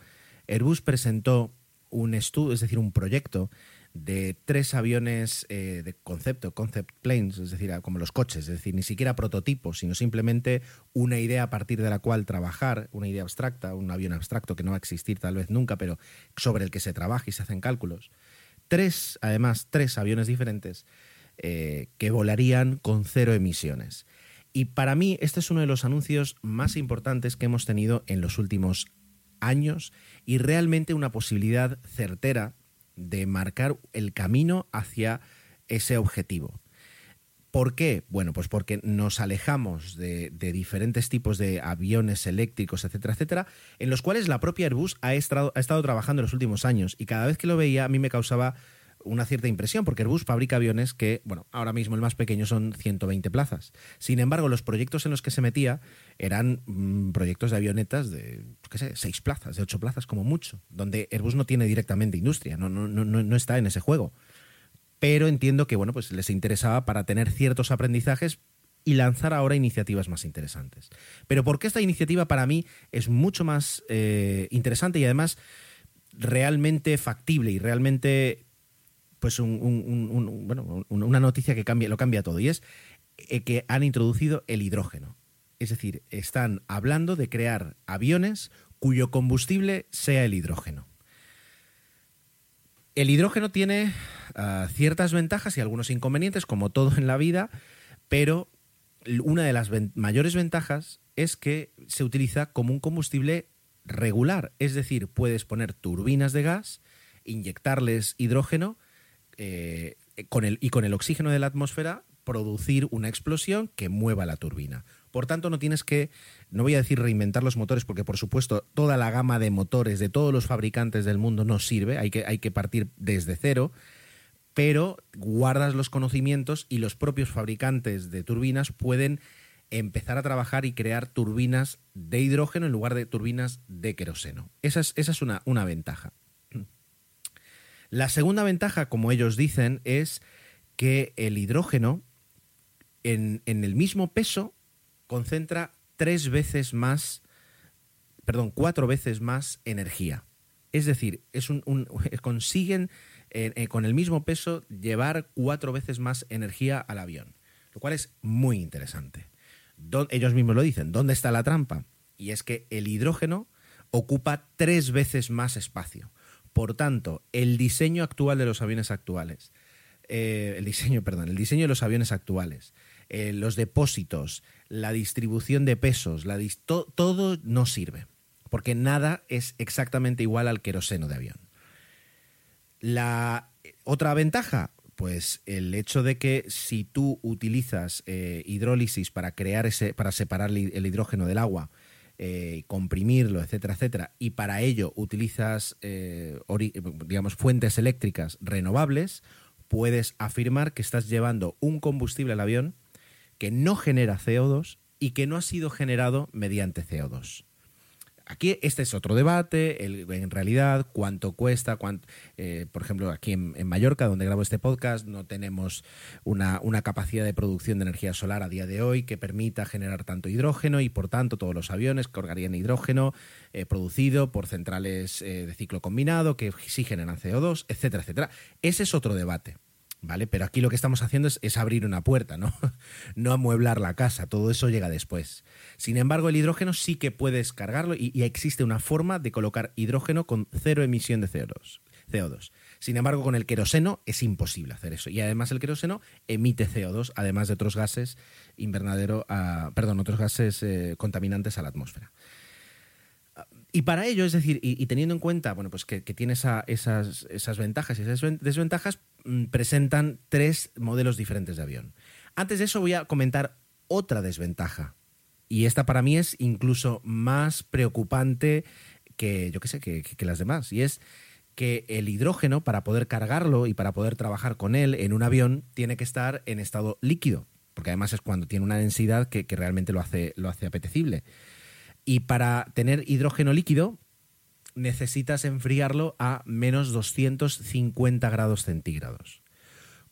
Airbus presentó un estudio, es decir, un proyecto de tres aviones eh, de concepto, concept planes, es decir, como los coches, es decir, ni siquiera prototipos, sino simplemente una idea a partir de la cual trabajar, una idea abstracta, un avión abstracto que no va a existir tal vez nunca, pero sobre el que se trabaja y se hacen cálculos. Tres, además, tres aviones diferentes eh, que volarían con cero emisiones. Y para mí este es uno de los anuncios más importantes que hemos tenido en los últimos años y realmente una posibilidad certera de marcar el camino hacia ese objetivo. ¿Por qué? Bueno, pues porque nos alejamos de, diferentes tipos de aviones eléctricos, etcétera, etcétera, en los cuales la propia Airbus ha ha estado trabajando en los últimos años y cada vez que lo veía a mí me causaba una cierta impresión, porque Airbus fabrica aviones que, bueno, ahora mismo el más pequeño son 120 plazas. Sin embargo, los proyectos en los que se metía eran mm, proyectos de avionetas de, qué sé, 6 plazas, de 8 plazas como mucho, donde Airbus no tiene directamente industria, no, no, no, no está en ese juego. Pero entiendo que, bueno, pues les interesaba para tener ciertos aprendizajes y lanzar ahora iniciativas más interesantes. Pero porque esta iniciativa para mí es mucho más eh, interesante y además realmente factible y realmente pues una noticia que cambia, lo cambia todo y es eh, que han introducido el hidrógeno. Es decir, están hablando de crear aviones cuyo combustible sea el hidrógeno. El hidrógeno tiene ah, ciertas ventajas y algunos inconvenientes, como todo en la vida, pero una de las mayores ventajas es que se utiliza como un combustible regular, es decir, puedes poner turbinas de gas, inyectarles hidrógeno eh, con el, y con el oxígeno de la atmósfera producir una explosión que mueva la turbina. Por tanto, no tienes que, no voy a decir reinventar los motores, porque por supuesto toda la gama de motores de todos los fabricantes del mundo no sirve, hay que, hay que partir desde cero, pero guardas los conocimientos y los propios fabricantes de turbinas pueden empezar a trabajar y crear turbinas de hidrógeno en lugar de turbinas de queroseno. Esa es, esa es una, una ventaja. La segunda ventaja, como ellos dicen, es que el hidrógeno en, el mismo peso concentra tres veces más, perdón, cuatro veces más energía. Es decir, consiguen eh, eh, con el mismo peso llevar cuatro veces más energía al avión, lo cual es muy interesante ellos mismos lo dicen, ¿dónde está la trampa? Y es que el hidrógeno ocupa tres veces más espacio. Por tanto, el diseño actual de los aviones actuales, eh, el diseño, perdón, el diseño de los aviones actuales, eh, los depósitos, la distribución de pesos, la todo no sirve, porque nada es exactamente igual al queroseno de avión. La otra ventaja, pues el hecho de que si tú utilizas eh, hidrólisis para crear ese, para separar el hidrógeno del agua, eh, comprimirlo, etcétera, etcétera, y para ello utilizas, eh, digamos, fuentes eléctricas renovables, puedes afirmar que estás llevando un combustible al avión que no genera CO2 y que no ha sido generado mediante CO2. Aquí este es otro debate, en realidad cuánto cuesta, eh, por ejemplo aquí en, Mallorca donde grabo este podcast no tenemos una, capacidad de producción de energía solar a día de hoy que permita generar tanto hidrógeno y por tanto todos los aviones cargarían hidrógeno eh, producido por centrales eh, de ciclo combinado que sí generan CO2, etcétera, etcétera. Ese es otro debate. ¿Vale? Pero aquí lo que estamos haciendo es, abrir una puerta, ¿no? no amueblar la casa, todo eso llega después. Sin embargo, el hidrógeno sí que puedes cargarlo y, existe una forma de colocar hidrógeno con cero emisión de CO2. CO2. Sin embargo, con el queroseno es imposible hacer eso. Y además el queroseno emite CO2, además de otros gases invernadero, perdón, otros gases eh, contaminantes a la atmósfera. Y para ello, es decir, y, teniendo en cuenta bueno, pues que, tiene esas, esas, ventajas y esas desventajas, presentan tres modelos diferentes de avión. Antes de eso voy a comentar otra desventaja. Y esta para mí es incluso más preocupante que, yo qué sé, que, que las demás. Y es que el hidrógeno, para poder cargarlo y para poder trabajar con él en un avión, tiene que estar en estado líquido. Porque además es cuando tiene una densidad que, realmente lo hace, lo hace apetecible. Y para tener hidrógeno líquido necesitas enfriarlo a menos 250 grados centígrados.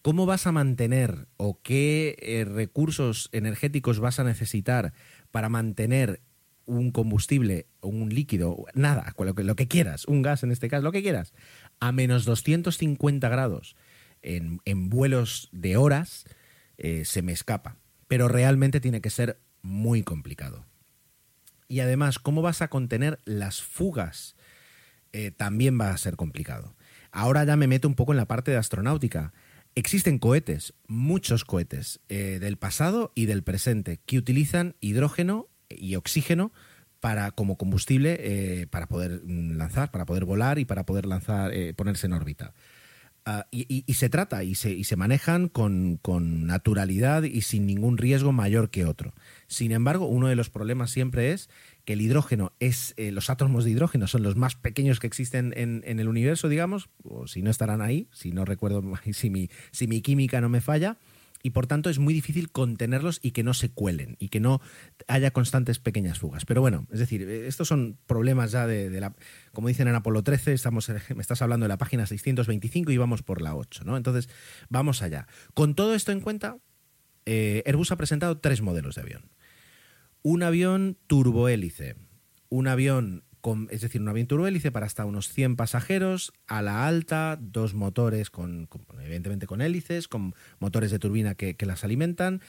¿Cómo vas a mantener o qué eh, recursos energéticos vas a necesitar para mantener un combustible o un líquido, nada, lo que, quieras, un gas en este caso, lo que quieras, a menos 250 grados en, vuelos de horas, eh, se me escapa. Pero realmente tiene que ser muy complicado. Y además, ¿cómo vas a contener las fugas? Eh, también va a ser complicado. Ahora ya me meto un poco en la parte de astronáutica. Existen cohetes, muchos cohetes, eh, del pasado y del presente, que utilizan hidrógeno y oxígeno para, como combustible eh, para poder mm, lanzar, para poder volar y para poder lanzar, ponerse en órbita. Ah, y, se trata y se, y se manejan con, naturalidad y sin ningún riesgo mayor que otro. Sin embargo, uno de los problemas siempre es que el hidrógeno es, eh, los átomos de hidrógeno son los más pequeños que existen en, en, el universo, digamos, o si no estarán ahí, si no recuerdo, si mi, si mi química no me falla, y por tanto es muy difícil contenerlos y que no se cuelen y que no haya constantes pequeñas fugas. Pero bueno, es decir, eh, estos son problemas ya de, la, como dicen en Apolo 13, estamos, me estás hablando de la página 625 y vamos por la 8, ¿no? Entonces, vamos allá. Con todo esto en cuenta, eh, Airbus ha presentado tres modelos de avión. Un avión turbohélice, un avión es decir, un avión turbohélice para hasta unos 100 pasajeros, a la alta, dos motores, con, evidentemente con hélices, con motores de turbina que, las alimentan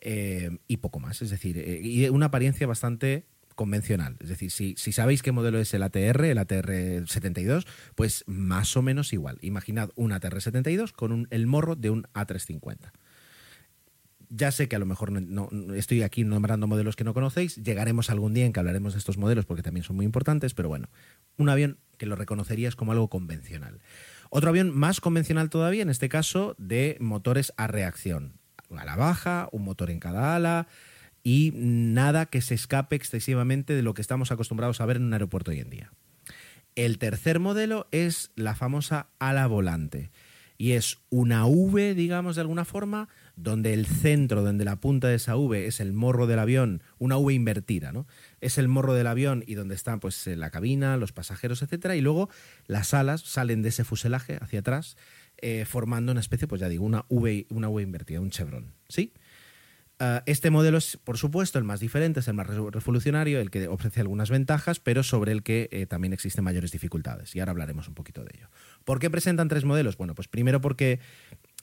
eh, y poco más. Es decir, eh, y una apariencia bastante convencional. Es decir, si, si, sabéis qué modelo es el ATR, el ATR 72, pues más o menos igual. Imaginad un ATR 72 con el morro de un A350. Ya sé que a lo mejor no, estoy aquí nombrando modelos que no conocéis, llegaremos algún día en que hablaremos de estos modelos porque también son muy importantes, pero bueno, un avión que lo reconocerías como algo convencional. Otro avión más convencional todavía, en este caso de motores a reacción. A la baja, un motor en cada ala y nada que se escape excesivamente de lo que estamos acostumbrados a ver en un aeropuerto hoy en día. El tercer modelo es la famosa ala volante y es una V, digamos de alguna forma, donde el centro, donde la punta de esa V es el morro del avión, una V invertida, ¿no? Es el morro del avión y donde está pues la cabina, los pasajeros, etcétera, y luego las alas salen de ese fuselaje hacia atrás, eh, formando una especie, pues ya digo, una V, una v invertida, un chevron, ¿sí? Ah, este modelo es, por supuesto, el más diferente, es el más revolucionario, el que ofrece algunas ventajas, pero sobre el que eh, también existen mayores dificultades. Y ahora hablaremos un poquito de ello. ¿Por qué presentan tres modelos? Bueno, pues primero porque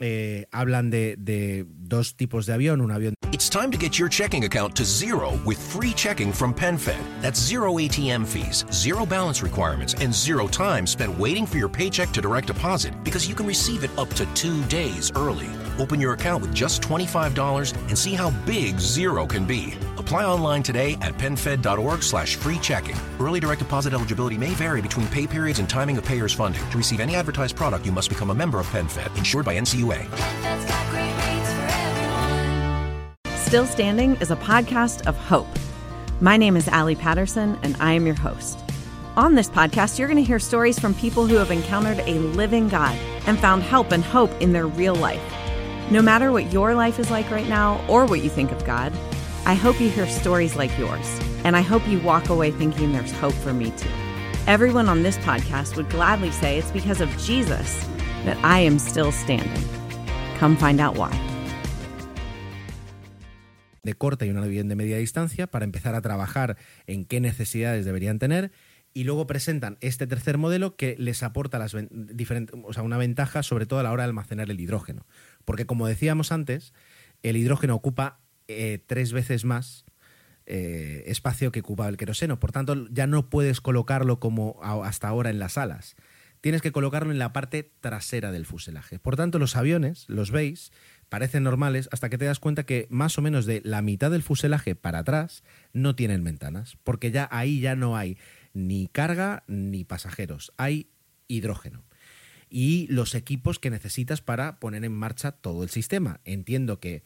eh, hablan de, de dos tipos de avión, un avión. It's time to get your checking account to zero with free checking from PenFed. That's zero ATM fees, zero balance requirements, and zero time spent waiting for your paycheck to direct deposit because you can receive it up to two days early. Open your account with just $25 and see how big zero can be. Apply online today at PenFed.org slash free checking. Early direct deposit eligibility may vary between pay periods and timing of payer's funding. To receive any advertised product, you must become a member of PenFed, insured by NCUA. Still Standing is a podcast of hope. My name is Allie Patterson, and I am your host. On this podcast, you're going to hear stories from people who have encountered a living God and found help and hope in their real life. No matter what your life is like right now or what you think of God, I hope you hear stories like yours, and I hope you walk away thinking there's hope for me too. Everyone on this podcast would gladly say it's because of Jesus that I am still standing. Come find out why. De corta y una de media distancia para empezar a trabajar en qué necesidades deberían tener y luego presentan este tercer modelo que les aporta una ventaja sobre todo a la hora almacenar el hidrógeno. Porque como decíamos antes, el hidrógeno ocupa eh, tres veces más eh, espacio que ocupaba el queroseno. Por tanto, ya no puedes colocarlo como hasta ahora en las alas. Tienes que colocarlo en la parte trasera del fuselaje. Por tanto, los aviones, los veis, parecen normales hasta que te das cuenta que más o menos de la mitad del fuselaje para atrás no tienen ventanas, porque ya ahí ya no hay ni carga ni pasajeros, hay hidrógeno y los equipos que necesitas para poner en marcha todo el sistema. Entiendo que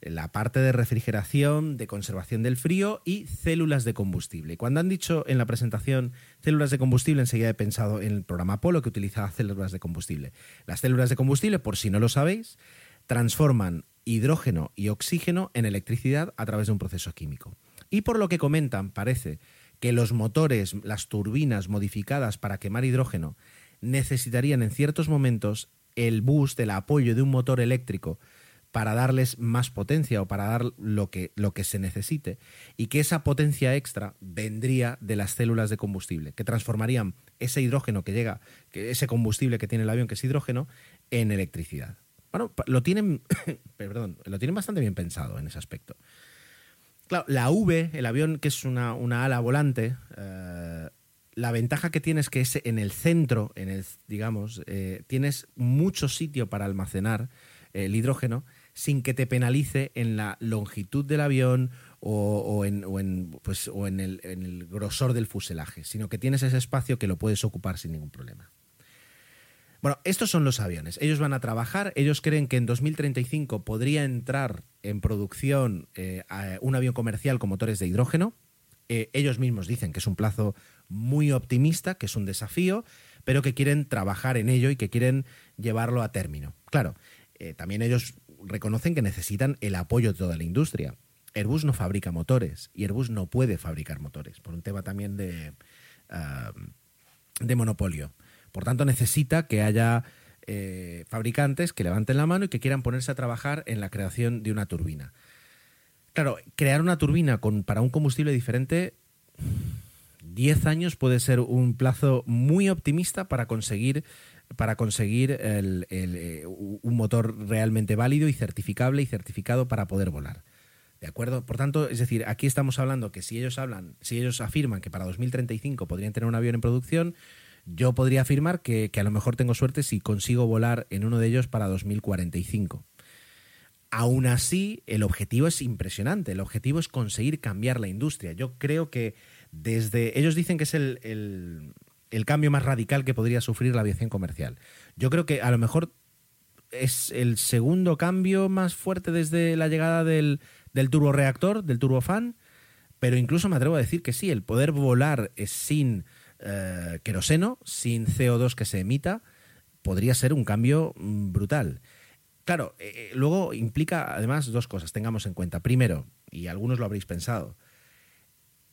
la parte de refrigeración, de conservación del frío y células de combustible. Cuando han dicho en la presentación células de combustible, enseguida he pensado en el programa Apolo que utilizaba células de combustible. Las células de combustible, por si no lo sabéis, transforman hidrógeno y oxígeno en electricidad a través de un proceso químico. Y por lo que comentan, parece que los motores, las turbinas modificadas para quemar hidrógeno, necesitarían en ciertos momentos el boost, el apoyo de un motor eléctrico para darles más potencia o para dar lo que, lo que se necesite y que esa potencia extra vendría de las células de combustible, que transformarían ese hidrógeno que llega, que ese combustible que tiene el avión, que es hidrógeno, en electricidad. Bueno, lo tienen, perdón, lo tienen bastante bien pensado en ese aspecto. Claro, la V, el avión que es una, ala volante, eh, la ventaja que tienes es que en el centro, en el, digamos, eh, tienes mucho sitio para almacenar el hidrógeno sin que te penalice en la longitud del avión o, en, pues, en, el, grosor del fuselaje, sino que tienes ese espacio que lo puedes ocupar sin ningún problema. Bueno, estos son los aviones. Ellos van a trabajar, ellos creen que en 2035 podría entrar en producción eh, un avión comercial con motores de hidrógeno. Eh, ellos mismos dicen que es un plazo muy optimista, que es un desafío, pero que quieren trabajar en ello y que quieren llevarlo a término. Claro, eh, también ellos reconocen que necesitan el apoyo de toda la industria. Airbus no fabrica motores y Airbus no puede fabricar motores, por un tema también de, de monopolio. Por tanto, necesita que haya eh, fabricantes que levanten la mano y que quieran ponerse a trabajar en la creación de una turbina. Claro, crear una turbina con, para un combustible diferente, 10 años puede ser un plazo muy optimista para conseguir, para conseguir eh, un motor realmente válido y certificable y certificado para poder volar. ¿De acuerdo? Por tanto, es decir, aquí estamos hablando que si ellos hablan, si ellos afirman que para 2035 podrían tener un avión en producción, yo podría afirmar que, a lo mejor tengo suerte si consigo volar en uno de ellos para 2045. Aún así, el objetivo es impresionante. El objetivo es conseguir cambiar la industria. Yo creo que desde. Ellos dicen que es el, cambio más radical que podría sufrir la aviación comercial. Yo creo que a lo mejor es el segundo cambio más fuerte desde la llegada del, del turboreactor, del turbofan. Pero incluso me atrevo a decir que sí, el poder volar sin eh, queroseno, sin CO2 que se emita, podría ser un cambio mm, brutal. Claro, eh, eh, luego implica además dos cosas, tengamos en cuenta. Primero, y algunos lo habréis pensado,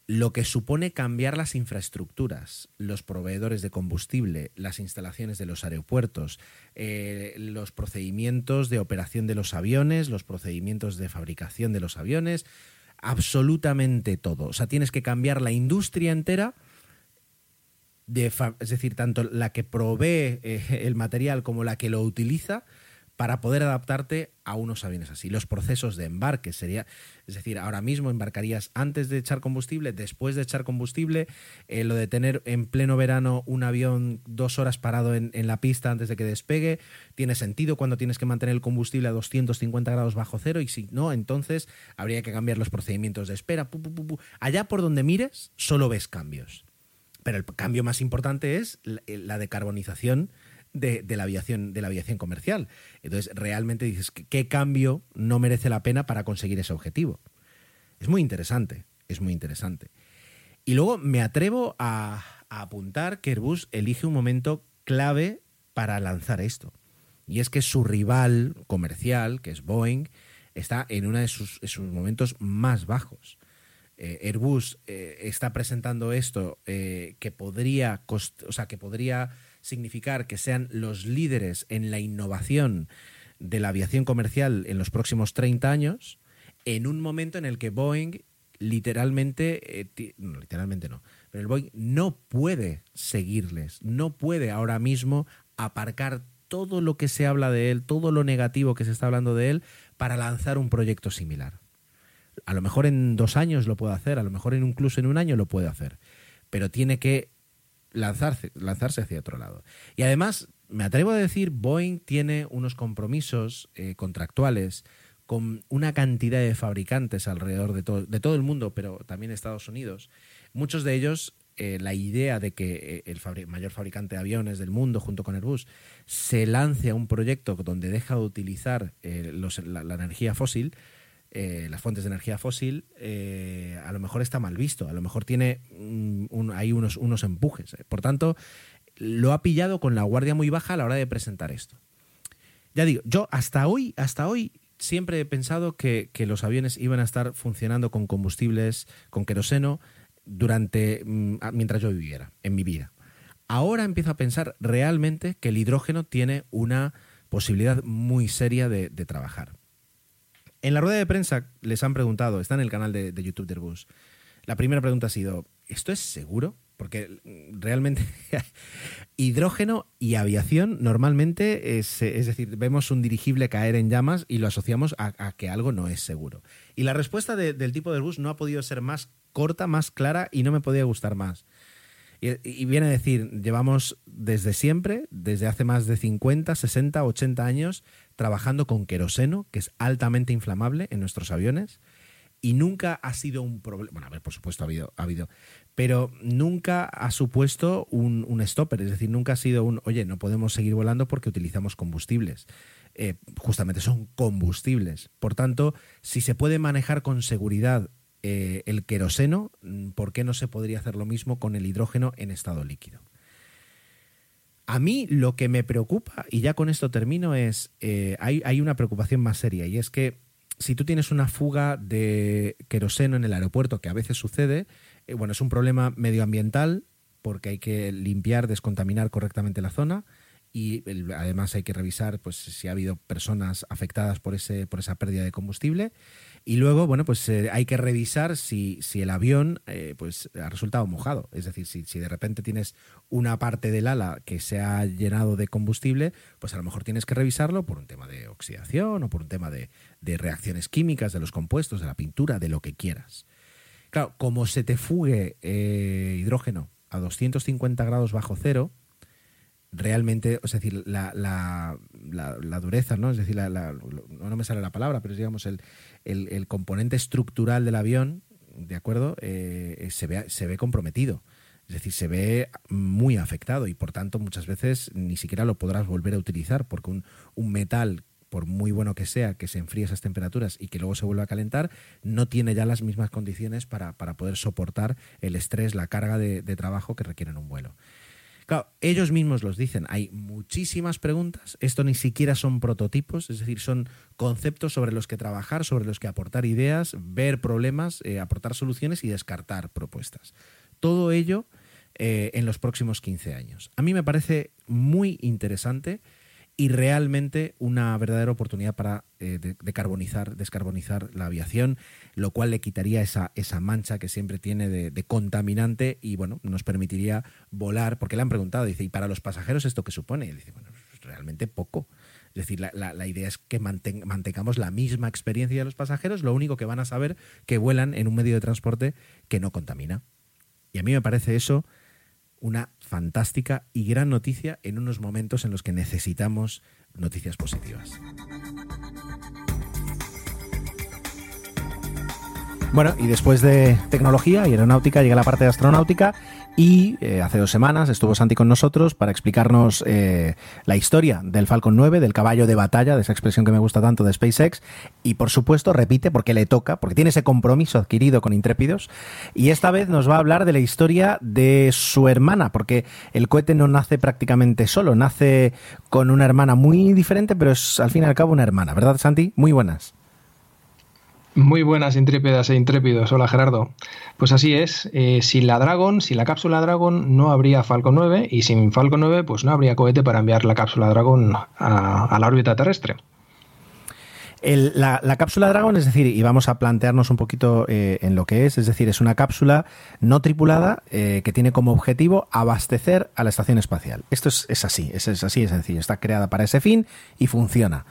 lo que supone cambiar las infraestructuras, los proveedores de combustible, las instalaciones de los aeropuertos, los procedimientos de operación de los aviones, los procedimientos de fabricación de los aviones, absolutamente todo. O sea, tienes que cambiar la industria entera es decir, tanto la que provee eh, el material como la que lo utiliza, para poder adaptarte a unos aviones así. Los procesos de embarque sería, es decir, ahora mismo embarcarías antes de echar combustible, después de echar combustible, eh, lo de tener en pleno verano un avión dos horas parado en, la pista antes de que despegue, tiene sentido cuando tienes que mantener el combustible a 250 grados bajo cero y si no, entonces habría que cambiar los procedimientos de espera. Allá por donde mires, solo ves cambios. Pero el cambio más importante es la eh, decarbonización de, la aviación, de la aviación comercial. Entonces, realmente dices, ¿qué cambio no merece la pena para conseguir ese objetivo? Es muy interesante, es muy interesante. Y luego me atrevo a, apuntar que Airbus elige un momento clave para lanzar esto. Y es que su rival comercial, que es Boeing, está en uno de sus momentos más bajos. Eh, Airbus eh, está presentando esto eh, que podría o sea, que podría significar que sean los líderes en la innovación de la aviación comercial en los próximos 30 años, en un momento en el que Boeing literalmente, no, literalmente no, pero el Boeing no puede seguirles, no puede ahora mismo aparcar todo lo que se habla de él, todo lo negativo que se está hablando de él, para lanzar un proyecto similar. A lo mejor en dos años lo puede hacer, a lo mejor incluso en un año lo puede hacer, pero tiene que lanzarse, lanzarse hacia otro lado. Y además, me atrevo a decir, Boeing tiene unos compromisos eh, contractuales con una cantidad de fabricantes alrededor de todo, de todo el mundo, pero también Estados Unidos. Muchos de ellos, eh, la idea de que eh, el mayor fabricante de aviones del mundo, junto con Airbus, se lance a un proyecto donde deja de utilizar la, energía fósil, eh, las fuentes de energía fósil, eh, a lo mejor está mal visto, a lo mejor tiene hay unos, unos empujes. Eh. Por tanto, lo ha pillado con la guardia muy baja a la hora de presentar esto. Ya digo, yo hasta hoy, hasta hoy siempre he pensado que, los aviones iban a estar funcionando con combustibles, con queroseno, durante mm, mientras yo viviera, en mi vida. Ahora empiezo a pensar realmente que el hidrógeno tiene una posibilidad muy seria de trabajar. En la rueda de prensa les han preguntado, está en el canal de, YouTube de Airbus. La primera pregunta ha sido, ¿esto es seguro? Porque realmente hidrógeno y aviación normalmente es, es, decir, vemos un dirigible caer en llamas y lo asociamos a, que algo no es seguro. Y la respuesta del tipo de Airbus no ha podido ser más corta, más clara y no me podía gustar más. Y, viene a decir, llevamos desde siempre, desde hace más de 50, 60, 80 años, trabajando con queroseno, que es altamente inflamable en nuestros aviones, y nunca ha sido un problema. Bueno, a ver, por supuesto ha habido, ha habido, pero nunca ha supuesto un, un, stopper, es decir, nunca ha sido un, oye, no podemos seguir volando porque utilizamos combustibles. Eh, justamente son combustibles. Por tanto, si se puede manejar con seguridad eh, el queroseno, ¿por qué no se podría hacer lo mismo con el hidrógeno en estado líquido? A mí lo que me preocupa, y ya con esto termino, es, eh, hay, hay una preocupación más seria, y es que si tú tienes una fuga de queroseno en el aeropuerto, que a veces sucede, eh, bueno, es un problema medioambiental porque hay que limpiar, descontaminar correctamente la zona y además hay que revisar pues si ha habido personas afectadas por ese por esa pérdida de combustible. Y luego bueno pues eh, hay que revisar si, si el avión eh, pues ha resultado mojado. Es decir si, si de repente tienes una parte del ala que se ha llenado de combustible pues a lo mejor tienes que revisarlo por un tema de oxidación o por un tema de, de reacciones químicas de los compuestos de la pintura de lo que quieras. Claro como se te fugue eh, hidrógeno a 250 grados bajo cero realmente, es decir, la, la, la, dureza, ¿no? Es decir, no me sale la palabra, pero digamos, el, el, componente estructural del avión, ¿de acuerdo? Eh, se, ve, se ve comprometido. Es decir, se ve muy afectado y por tanto muchas veces ni siquiera lo podrás volver a utilizar porque un, un metal por muy bueno que sea, que se enfríe esas temperaturas y que luego se vuelva a calentar, no tiene ya las mismas condiciones para, para poder soportar el estrés, la carga de, de trabajo que requieren un vuelo. Claro, ellos mismos los dicen, hay muchísimas preguntas, esto ni siquiera son prototipos, es decir, son conceptos sobre los que trabajar, sobre los que aportar ideas, ver problemas, eh, aportar soluciones y descartar propuestas. Todo ello eh, en los próximos 15 años. A mí me parece muy interesante y realmente una verdadera oportunidad para eh, descarbonizar la aviación, lo cual le quitaría esa, esa mancha que siempre tiene de, contaminante y bueno, nos permitiría volar, porque le han preguntado, dice, ¿y para los pasajeros esto qué supone? Y dice, bueno, pues realmente poco. Es decir, la, la, idea es que mantengamos la misma experiencia de los pasajeros, lo único que van a saber que vuelan en un medio de transporte que no contamina. Y a mí me parece eso una fantástica y gran noticia en unos momentos en los que necesitamos noticias positivas. Bueno, y después de tecnología y aeronáutica llega la parte de astronáutica y eh, hace dos semanas estuvo Santi con nosotros para explicarnos eh, la historia del Falcon 9, del caballo de batalla, de esa expresión que me gusta tanto de SpaceX. Y por supuesto, repite porque le toca, porque tiene ese compromiso adquirido con Intrépidos. Y esta vez nos va a hablar de la historia de su hermana, porque el cohete no nace prácticamente solo, nace con una hermana muy diferente, pero es al fin y al cabo una hermana, ¿verdad, Santi? Muy buenas. Muy buenas, intrépidas e intrépidos. Hola, Gerardo. Pues así es. Eh, sin la Dragon, sin la cápsula Dragon, no habría Falcon 9 y sin Falcon 9, pues no habría cohete para enviar la cápsula Dragon a, la órbita terrestre. la, cápsula Dragon, es decir, y vamos a plantearnos un poquito eh, en lo que es, es decir, es una cápsula no tripulada eh, que tiene como objetivo abastecer a la estación espacial. Esto es, es así, es, es así de sencillo. Está creada para ese fin y funciona.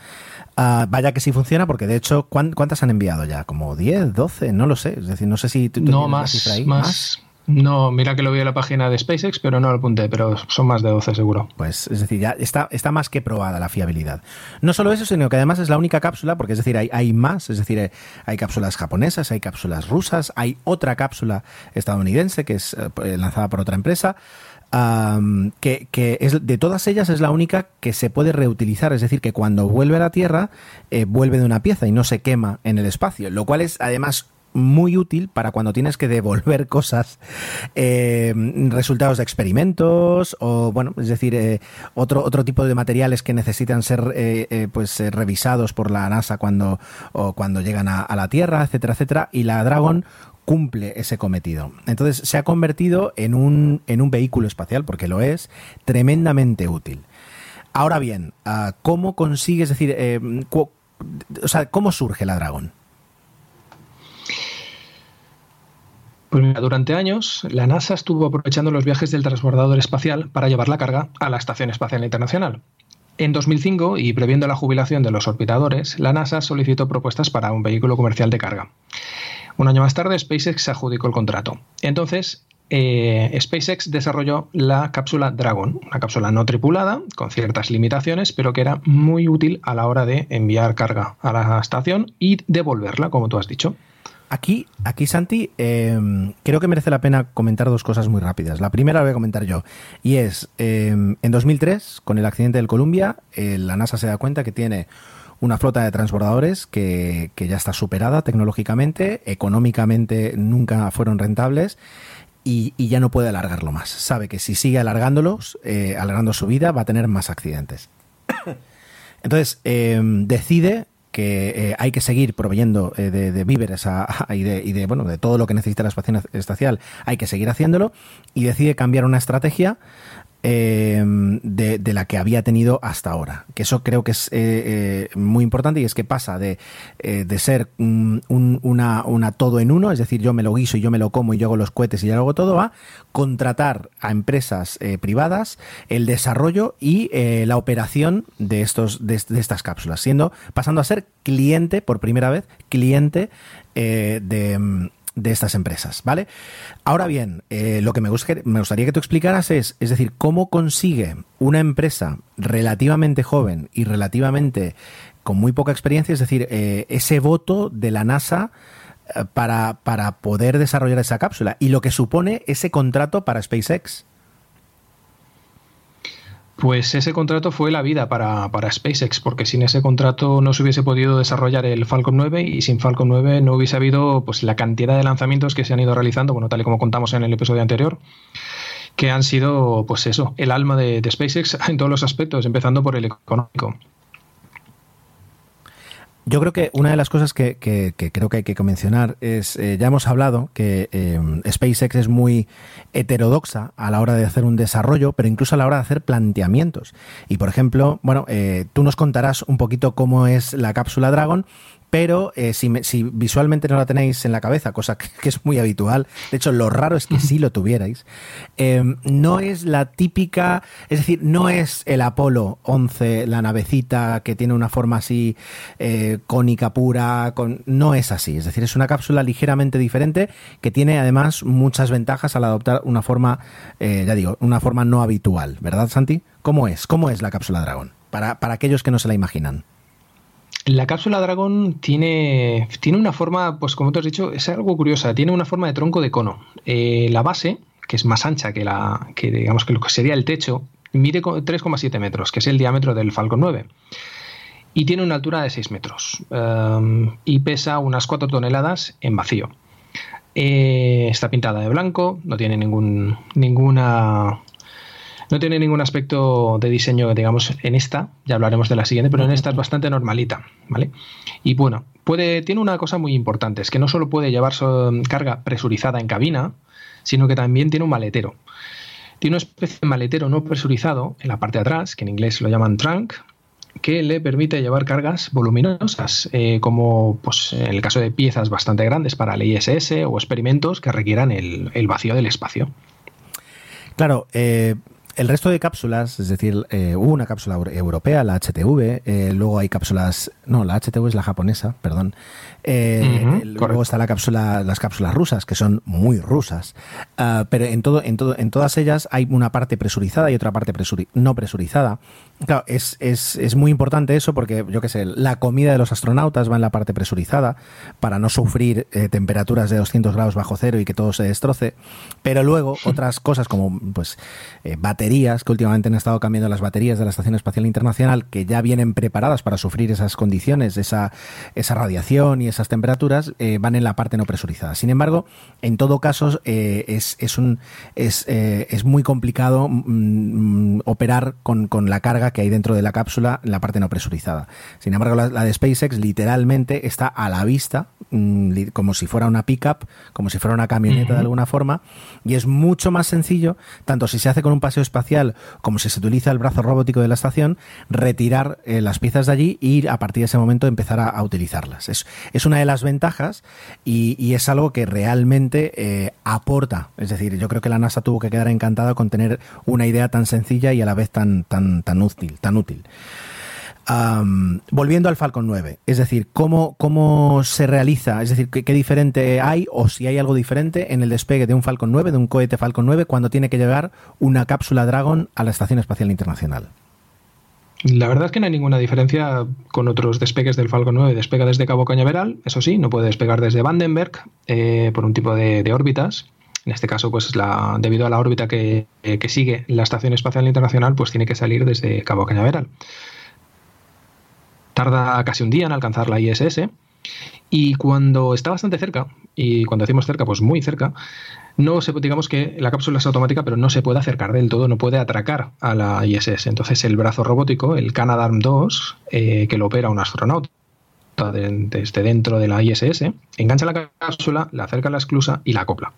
Ah, vaya que sí funciona, porque de hecho, ¿cuántas han enviado ya? ¿Como 10, 12? No lo sé. Es decir, no sé si tú, no, más, ahí. más. No, mira que lo vi en la página de SpaceX, pero no lo apunté, pero son más de 12 seguro. Pues es decir, ya está, está más que probada la fiabilidad. No solo eso, sino que además es la única cápsula, porque es decir, hay, hay más, es decir, hay cápsulas japonesas, hay cápsulas rusas, hay otra cápsula estadounidense que es eh, lanzada por otra empresa que, es, de todas ellas es la única que se puede reutilizar, es decir, que cuando vuelve a la Tierra eh, vuelve de una pieza y no se quema en el espacio, lo cual es además muy útil para cuando tienes que devolver cosas, eh, resultados de experimentos o, bueno, es decir, eh, otro, otro tipo de materiales que necesitan ser pues revisados por la NASA cuando, o cuando llegan a, a, la Tierra, etcétera, etcétera. Y la Dragon cumple ese cometido. Entonces se ha convertido en un, en un vehículo espacial, porque lo es, tremendamente útil. Ahora bien, ah, ¿cómo consigues decir, eh, o sea, cómo surge la Dragón? Pues durante años la NASA estuvo aprovechando los viajes del transbordador espacial para llevar la carga a la Estación Espacial Internacional. En 2005, y previendo la jubilación de los orbitadores, la NASA solicitó propuestas para un vehículo comercial de carga. Un año más tarde, SpaceX adjudicó el contrato. Entonces, eh, SpaceX desarrolló la cápsula Dragon, una cápsula no tripulada, con ciertas limitaciones, pero que era muy útil a la hora de enviar carga a la estación y devolverla, como tú has dicho. Aquí, aquí Santi, em, creo que merece la pena comentar dos cosas muy rápidas. La primera la voy a comentar yo, y es, em, en 2003, con el accidente del Columbia, eh, la NASA se da cuenta que tiene una flota de transbordadores que, ya está superada tecnológicamente, económicamente nunca fueron rentables. Y, ya no puede alargarlo más. Sabe que si sigue alargándolos, eh, alargando su vida, va a tener más accidentes. Entonces, em, decide que eh, hay que seguir proveyendo eh, de, víveres y, de, bueno de todo lo que necesita la estación espacial hay que seguir haciéndolo y decide cambiar una estrategia Em, de, la que había tenido hasta ahora. Que eso creo que es eh, eh, muy importante y es que pasa de, eh, de ser un, una, una, todo en uno, es decir, yo me lo guiso y yo me lo como y yo hago los cohetes y yo hago todo, a contratar a empresas privadas el desarrollo y la operación de, estos, de, de, estas cápsulas, siendo pasando a ser cliente por primera vez, cliente de de estas empresas, ¿vale? Ahora bien, eh, lo que me, gustaría que tú explicaras es, es decir, cómo consigue una empresa relativamente joven y relativamente con muy poca experiencia, es decir, eh, ese voto de la NASA eh, para, para poder desarrollar esa cápsula y lo que supone ese contrato para SpaceX. Pues ese contrato fue la vida para, SpaceX, porque sin ese contrato no se hubiese podido desarrollar el Falcon 9 y sin Falcon 9 no hubiese habido pues, la cantidad de lanzamientos que se han ido realizando, bueno, tal y como contamos en el episodio anterior, que han sido, pues eso, el alma de SpaceX en todos los aspectos, empezando por el económico. Yo creo que una de las cosas que, creo que hay que mencionar es, eh, ya hemos hablado que eh, SpaceX es muy heterodoxa a la hora de hacer un desarrollo, pero incluso a la hora de hacer planteamientos. Y por ejemplo, bueno, eh, tú nos contarás un poquito cómo es la cápsula Dragon, pero eh, si, visualmente no la tenéis en la cabeza, cosa que, es muy habitual, de hecho lo raro es que sí lo tuvierais, em, no es la típica, es decir, no es el Apolo 11, la navecita que tiene una forma así eh, cónica pura, no es así, es decir, es una cápsula ligeramente diferente que tiene además muchas ventajas al adoptar una forma, eh, ya digo, una forma no habitual, ¿verdad Santi? ¿Cómo es? ¿Cómo es la cápsula Dragón? Para, para aquellos que no se la imaginan. La cápsula Dragon tiene, tiene una forma, pues como te has dicho, es algo curiosa, tiene una forma de tronco de cono. Eh, la base, que es más ancha que la que digamos que lo que sería el techo, mide 3,7 metros, que es el diámetro del Falcon 9. Y tiene una altura de 6 metros. Um, y pesa unas 4 toneladas en vacío. Eh, está pintada de blanco, no tiene ningún, ninguna no tiene ningún aspecto de diseño, digamos, en esta, ya hablaremos de la siguiente, pero en esta es bastante normalita, ¿vale? Y bueno, puede, tiene una cosa muy importante, es que no solo puede llevar carga presurizada en cabina, sino que también tiene un maletero. Tiene una especie de maletero no presurizado en la parte de atrás, que en inglés lo llaman trunk, que le permite llevar cargas voluminosas, eh, como pues, en el caso de piezas bastante grandes para el ISS o experimentos que requieran el, el vacío del espacio. Claro, eh, el resto de cápsulas, es decir, eh, hubo una cápsula europea, la HTV, eh, luego hay cápsulas, no, la HTV es la japonesa, perdón. Eh, luego está la cápsula, las cápsulas rusas, que son muy rusas. Ah, pero en todo, en todo, en todas ellas hay una parte presurizada y otra parte no presurizada. Claro, es, es, es, muy importante eso porque, yo qué sé, la comida de los astronautas va en la parte presurizada para no sufrir temperaturas de 200 grados bajo cero y que todo se destroce. Pero luego otras cosas como, pues, baterías baterías, que últimamente han estado cambiando las baterías de la Estación Espacial Internacional, que ya vienen preparadas para sufrir esas condiciones, esa, esa radiación y esas temperaturas, eh, van en la parte no presurizada. Sin embargo, en todo caso, eh, es, es, un, es, eh, es muy complicado mm, mm, operar con, con, la carga que hay dentro de la cápsula la parte no presurizada. Sin embargo, la, la de SpaceX literalmente está a la vista, mm, como si fuera una pickup, como si fuera una camioneta de alguna forma, y es mucho más sencillo, tanto si se hace con un paseo espacial, como si se utiliza el brazo robótico de la estación, retirar eh, las piezas de allí y a partir de ese momento empezar a, utilizarlas. Es, es, una de las ventajas y, es algo que realmente eh, aporta. Es decir, yo creo que la NASA tuvo que quedar encantada con tener una idea tan sencilla y a la vez tan, tan, tan Tan útil volviendo al Falcon 9, es decir, ¿cómo, cómo se realiza? Es decir, ¿qué, diferente hay o si hay algo diferente en el despegue de un Falcon 9, de un cohete Falcon 9, cuando tiene que llegar una cápsula Dragon a la Estación Espacial Internacional? La verdad es que no hay ninguna diferencia con otros despegues del Falcon 9. Despega desde Cabo Cañaveral, eso sí, no puede despegar desde Vandenberg eh, por un tipo de, órbitas. En este caso, pues debido a la órbita que, que, sigue la Estación Espacial Internacional, pues tiene que salir desde Cabo Cañaveral. Tarda casi un día en alcanzar la ISS y cuando está bastante cerca, y cuando decimos cerca, pues muy cerca, no se, digamos que la cápsula es automática, pero no se puede acercar del todo, no puede atracar a la ISS. Entonces el brazo robótico, el Canadarm2, eh, que lo opera un astronauta desde dentro de la ISS, engancha la cápsula, la acerca a la esclusa y la acopla.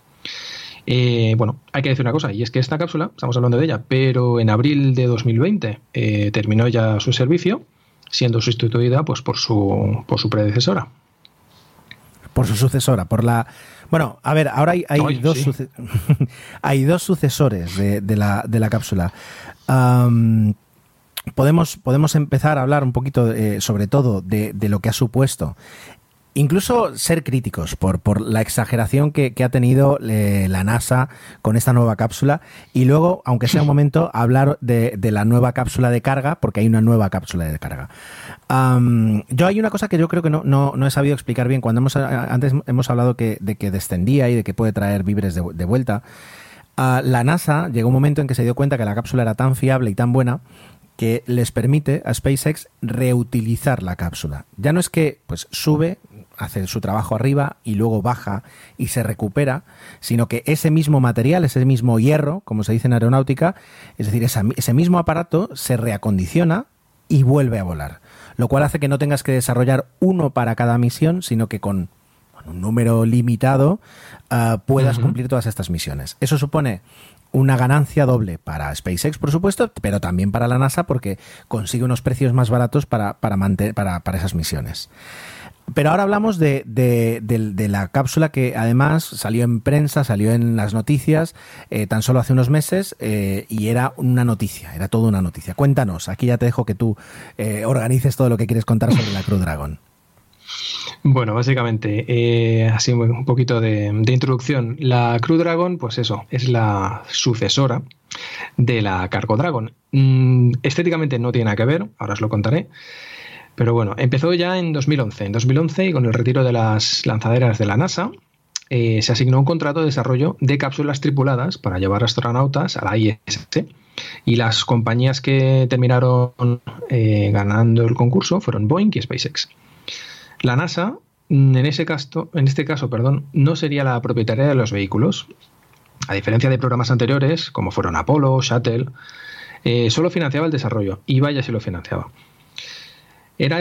Eh, bueno, hay que decir una cosa, y es que esta cápsula, estamos hablando de ella, pero en abril de 2020 eh, terminó ya su servicio, siendo sustituida pues, por, su, por su predecesora, por su sucesora, por la... Bueno, a ver, ahora hay, dos, hay dos sucesores de, la, de la, cápsula. podemos, podemos empezar a hablar un poquito, eh, sobre todo, de, de, lo que ha supuesto incluso ser críticos por, por la exageración que, ha tenido eh, la NASA con esta nueva cápsula y luego, aunque sea un momento, hablar de, la nueva cápsula de carga, porque hay una nueva cápsula de carga. yo hay una cosa que yo creo que no, no, he sabido explicar bien. Cuando hemos, antes hemos hablado que, de que descendía y de que puede traer víveres de, vuelta. la NASA llegó un momento en que se dio cuenta que la cápsula era tan fiable y tan buena que les permite a SpaceX reutilizar la cápsula. Ya no es que pues sube, hace su trabajo arriba y luego baja y se recupera, sino que ese mismo material, ese mismo hierro, como se dice en aeronáutica, es decir, ese mismo aparato se reacondiciona y vuelve a volar. Lo cual hace que no tengas que desarrollar uno para cada misión, sino que con un número limitado ah, puedas cumplir todas estas misiones. Eso supone una ganancia doble para SpaceX, por supuesto, pero también para la NASA porque consigue unos precios más baratos para, para, para, para esas misiones. Pero ahora hablamos de, de, la cápsula que además salió en prensa, salió en las noticias eh, tan solo hace unos meses eh, y era una noticia, era toda una noticia. Cuéntanos, aquí ya te dejo que tú eh, organices todo lo que quieres contar sobre la Crew Dragon. Bueno, básicamente, así un poquito de, introducción. La Crew Dragon, pues eso, es la sucesora de la Cargo Dragon. Mm, estéticamente no tiene nada que ver, ahora os lo contaré. Pero bueno, empezó ya en 2011. En 2011 y con el retiro de las lanzaderas de la NASA, eh, se asignó un contrato de desarrollo de cápsulas tripuladas para llevar astronautas a la ISS. Y las compañías que terminaron eh, ganando el concurso fueron Boeing y SpaceX. La NASA, en, ese caso, en este caso, perdón, no sería la propietaria de los vehículos. A diferencia de programas anteriores, como fueron Apollo, Shuttle, eh, solo financiaba el desarrollo. Y vaya si lo financiaba. Era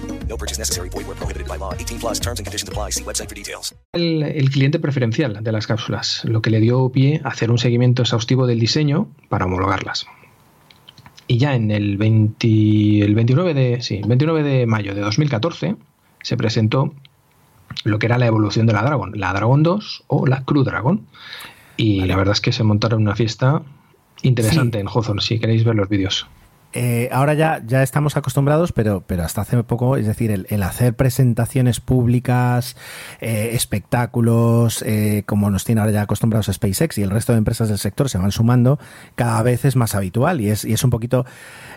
No purchase necessary. Void where prohibited by law. 18 plus terms and conditions apply. See website for details. El, el, cliente preferencial de las cápsulas, lo que le dio pie a hacer un seguimiento exhaustivo del diseño para homologarlas. Y ya en el, 20, el 29, de, sí, 29 de mayo de 2014 se presentó lo que era la evolución de la Dragon, la Dragon 2 o la Crew Dragon. Y la verdad es que se montaron una fiesta interesante en Hawthorne, si queréis ver los vídeos. Eh, ahora ya, ya estamos acostumbrados, pero, pero hasta hace poco, es decir, el, hacer presentaciones públicas, eh, espectáculos, eh, como nos tiene ahora ya acostumbrados SpaceX y el resto de empresas del sector se van sumando, cada vez es más habitual y es, y es un poquito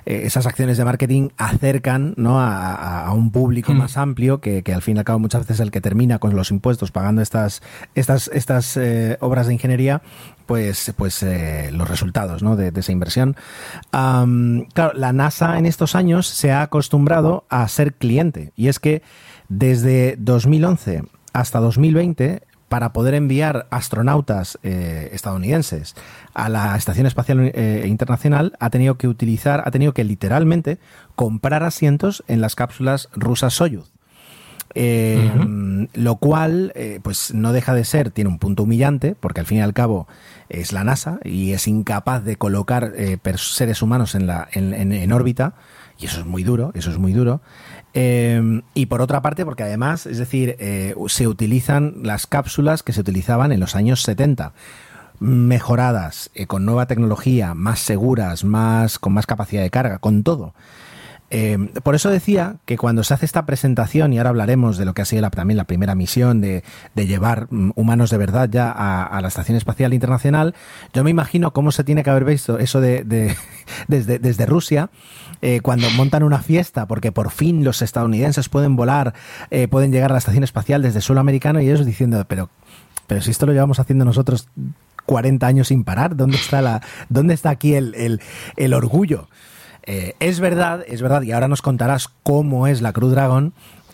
esas acciones de marketing acercan ¿no? a, un público mm. más amplio que, que, al fin y al cabo muchas veces es el que termina con los impuestos pagando estas, estas, estas obras de ingeniería pues, pues eh, los resultados ¿no? de, esa inversión. claro, la NASA en estos años se ha acostumbrado a ser cliente y es que desde 2011 hasta 2020 para poder enviar astronautas eh, estadounidenses a la Estación Espacial eh, Internacional ha tenido que utilizar, ha tenido que literalmente comprar asientos en las cápsulas rusas Soyuz. Eh, lo cual, pues no deja de ser, tiene un punto humillante, porque al fin y al cabo es la NASA y es incapaz de colocar seres humanos en, la, en órbita, y eso es muy duro, eso es muy duro. Em, y por otra parte, porque además, es decir, eh, se utilizan las cápsulas que se utilizaban en los años 70 mejoradas, eh, con nueva tecnología, más seguras, más, con más capacidad de carga, con todo. Em, por eso decía que cuando se hace esta presentación, y ahora hablaremos de lo que ha sido la, también la primera misión de, llevar mm, humanos de verdad ya a, la Estación Espacial Internacional, yo me imagino cómo se tiene que haber visto eso de, desde, Rusia, eh, cuando montan una fiesta, porque por fin los estadounidenses pueden volar, eh, pueden llegar a la Estación Espacial desde suelo americano, y ellos diciendo, pero, pero si esto lo llevamos haciendo nosotros 40 años sin parar, ¿dónde está, la, dónde está aquí el, el orgullo? Eh, es verdad, es verdad, y ahora nos contarás cómo es la Cruz Dragon,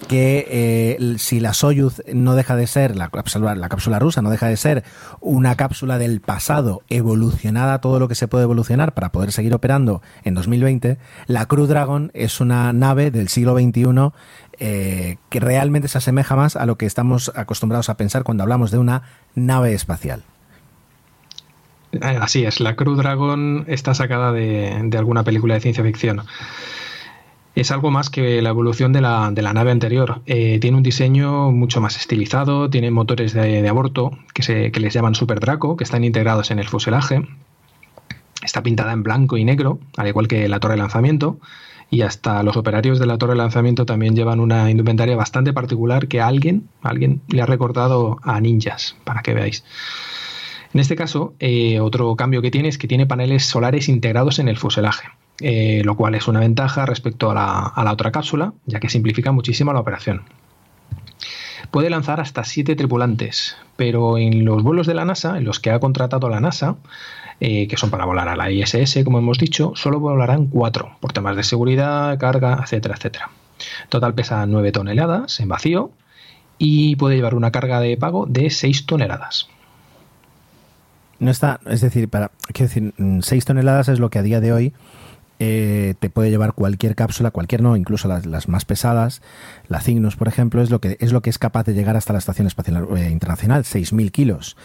que eh, si la Soyuz no deja de ser, la cápsula, la cápsula rusa no deja de ser una cápsula del pasado evolucionada todo lo que se puede evolucionar para poder seguir operando en 2020, la Cruz Dragon es una nave del siglo XXI eh, que realmente se asemeja más a lo que estamos acostumbrados a pensar cuando hablamos de una nave espacial. Eh, así es, la Crew Dragon está sacada de, alguna película de ciencia ficción. Es algo más que la evolución de la, nave anterior. Eh, tiene un diseño mucho más estilizado, tiene motores de, aborto que, se, que les llaman Super Draco, que están integrados en el fuselaje. Está pintada en blanco y negro, al igual que la torre de lanzamiento. Y hasta los operarios de la torre de lanzamiento también llevan una indumentaria bastante particular que alguien, alguien le ha recordado a ninjas, para que veáis. En este caso, eh, otro cambio que tiene es que tiene paneles solares integrados en el fuselaje, eh, lo cual es una ventaja respecto a la, otra cápsula, ya que simplifica muchísimo la operación. Puede lanzar hasta siete tripulantes, pero en los vuelos de la NASA, en los que ha contratado la NASA, eh, que son para volar a la ISS, como hemos dicho, solo volarán cuatro, por temas de seguridad, carga, etcétera, etcétera. Total pesa 9 toneladas en vacío y puede llevar una carga de pago de 6 toneladas. No está, es decir, para, quiero decir, 6 mm, toneladas es lo que a día de hoy eh, te puede llevar cualquier cápsula, cualquier no, incluso las, más pesadas, la Cygnus, por ejemplo, es lo que es lo que es capaz de llegar hasta la Estación Espacial eh, Internacional, 6.000 kilos.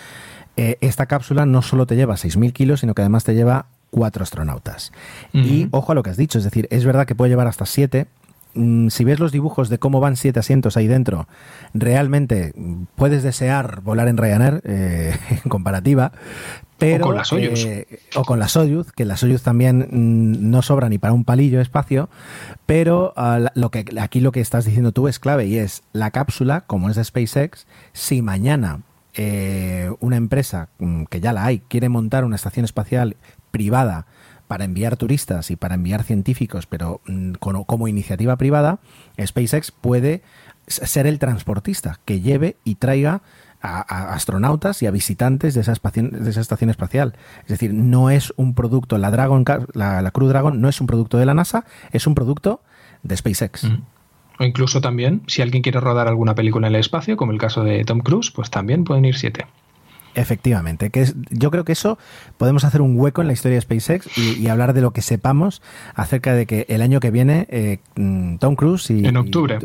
Eh, esta cápsula no solo te lleva 6.000 kilos, sino que además te lleva cuatro astronautas. Y ojo a lo que has dicho, es decir, es verdad que puede llevar hasta siete, si ves los dibujos de cómo van siete asientos ahí dentro, realmente puedes desear volar en Ryanair eh, en comparativa. Pero, o con la Soyuz. Eh, o con la Soyuz, que la Soyuz también mm, no sobra ni para un palillo de espacio, pero ah, lo que, aquí lo que estás diciendo tú es clave y es la cápsula, como es de SpaceX, si mañana eh, una empresa, mm, que ya la hay, quiere montar una estación espacial privada para enviar turistas y para enviar científicos, pero mm, como, iniciativa privada, SpaceX puede ser el transportista que lleve y traiga a, astronautas y a visitantes de esa, de esa, estación espacial. Es decir, no es un producto, la, Dragon, la, Crew Dragon no es un producto de la NASA, es un producto de SpaceX. Mm. O incluso también, si alguien quiere rodar alguna película en el espacio, como el caso de Tom Cruise, pues también pueden ir siete. Efectivamente, que es, yo creo que eso podemos hacer un hueco en la historia de SpaceX y, hablar de lo que sepamos acerca de que el año que viene eh, mm, Tom Cruise y, en octubre.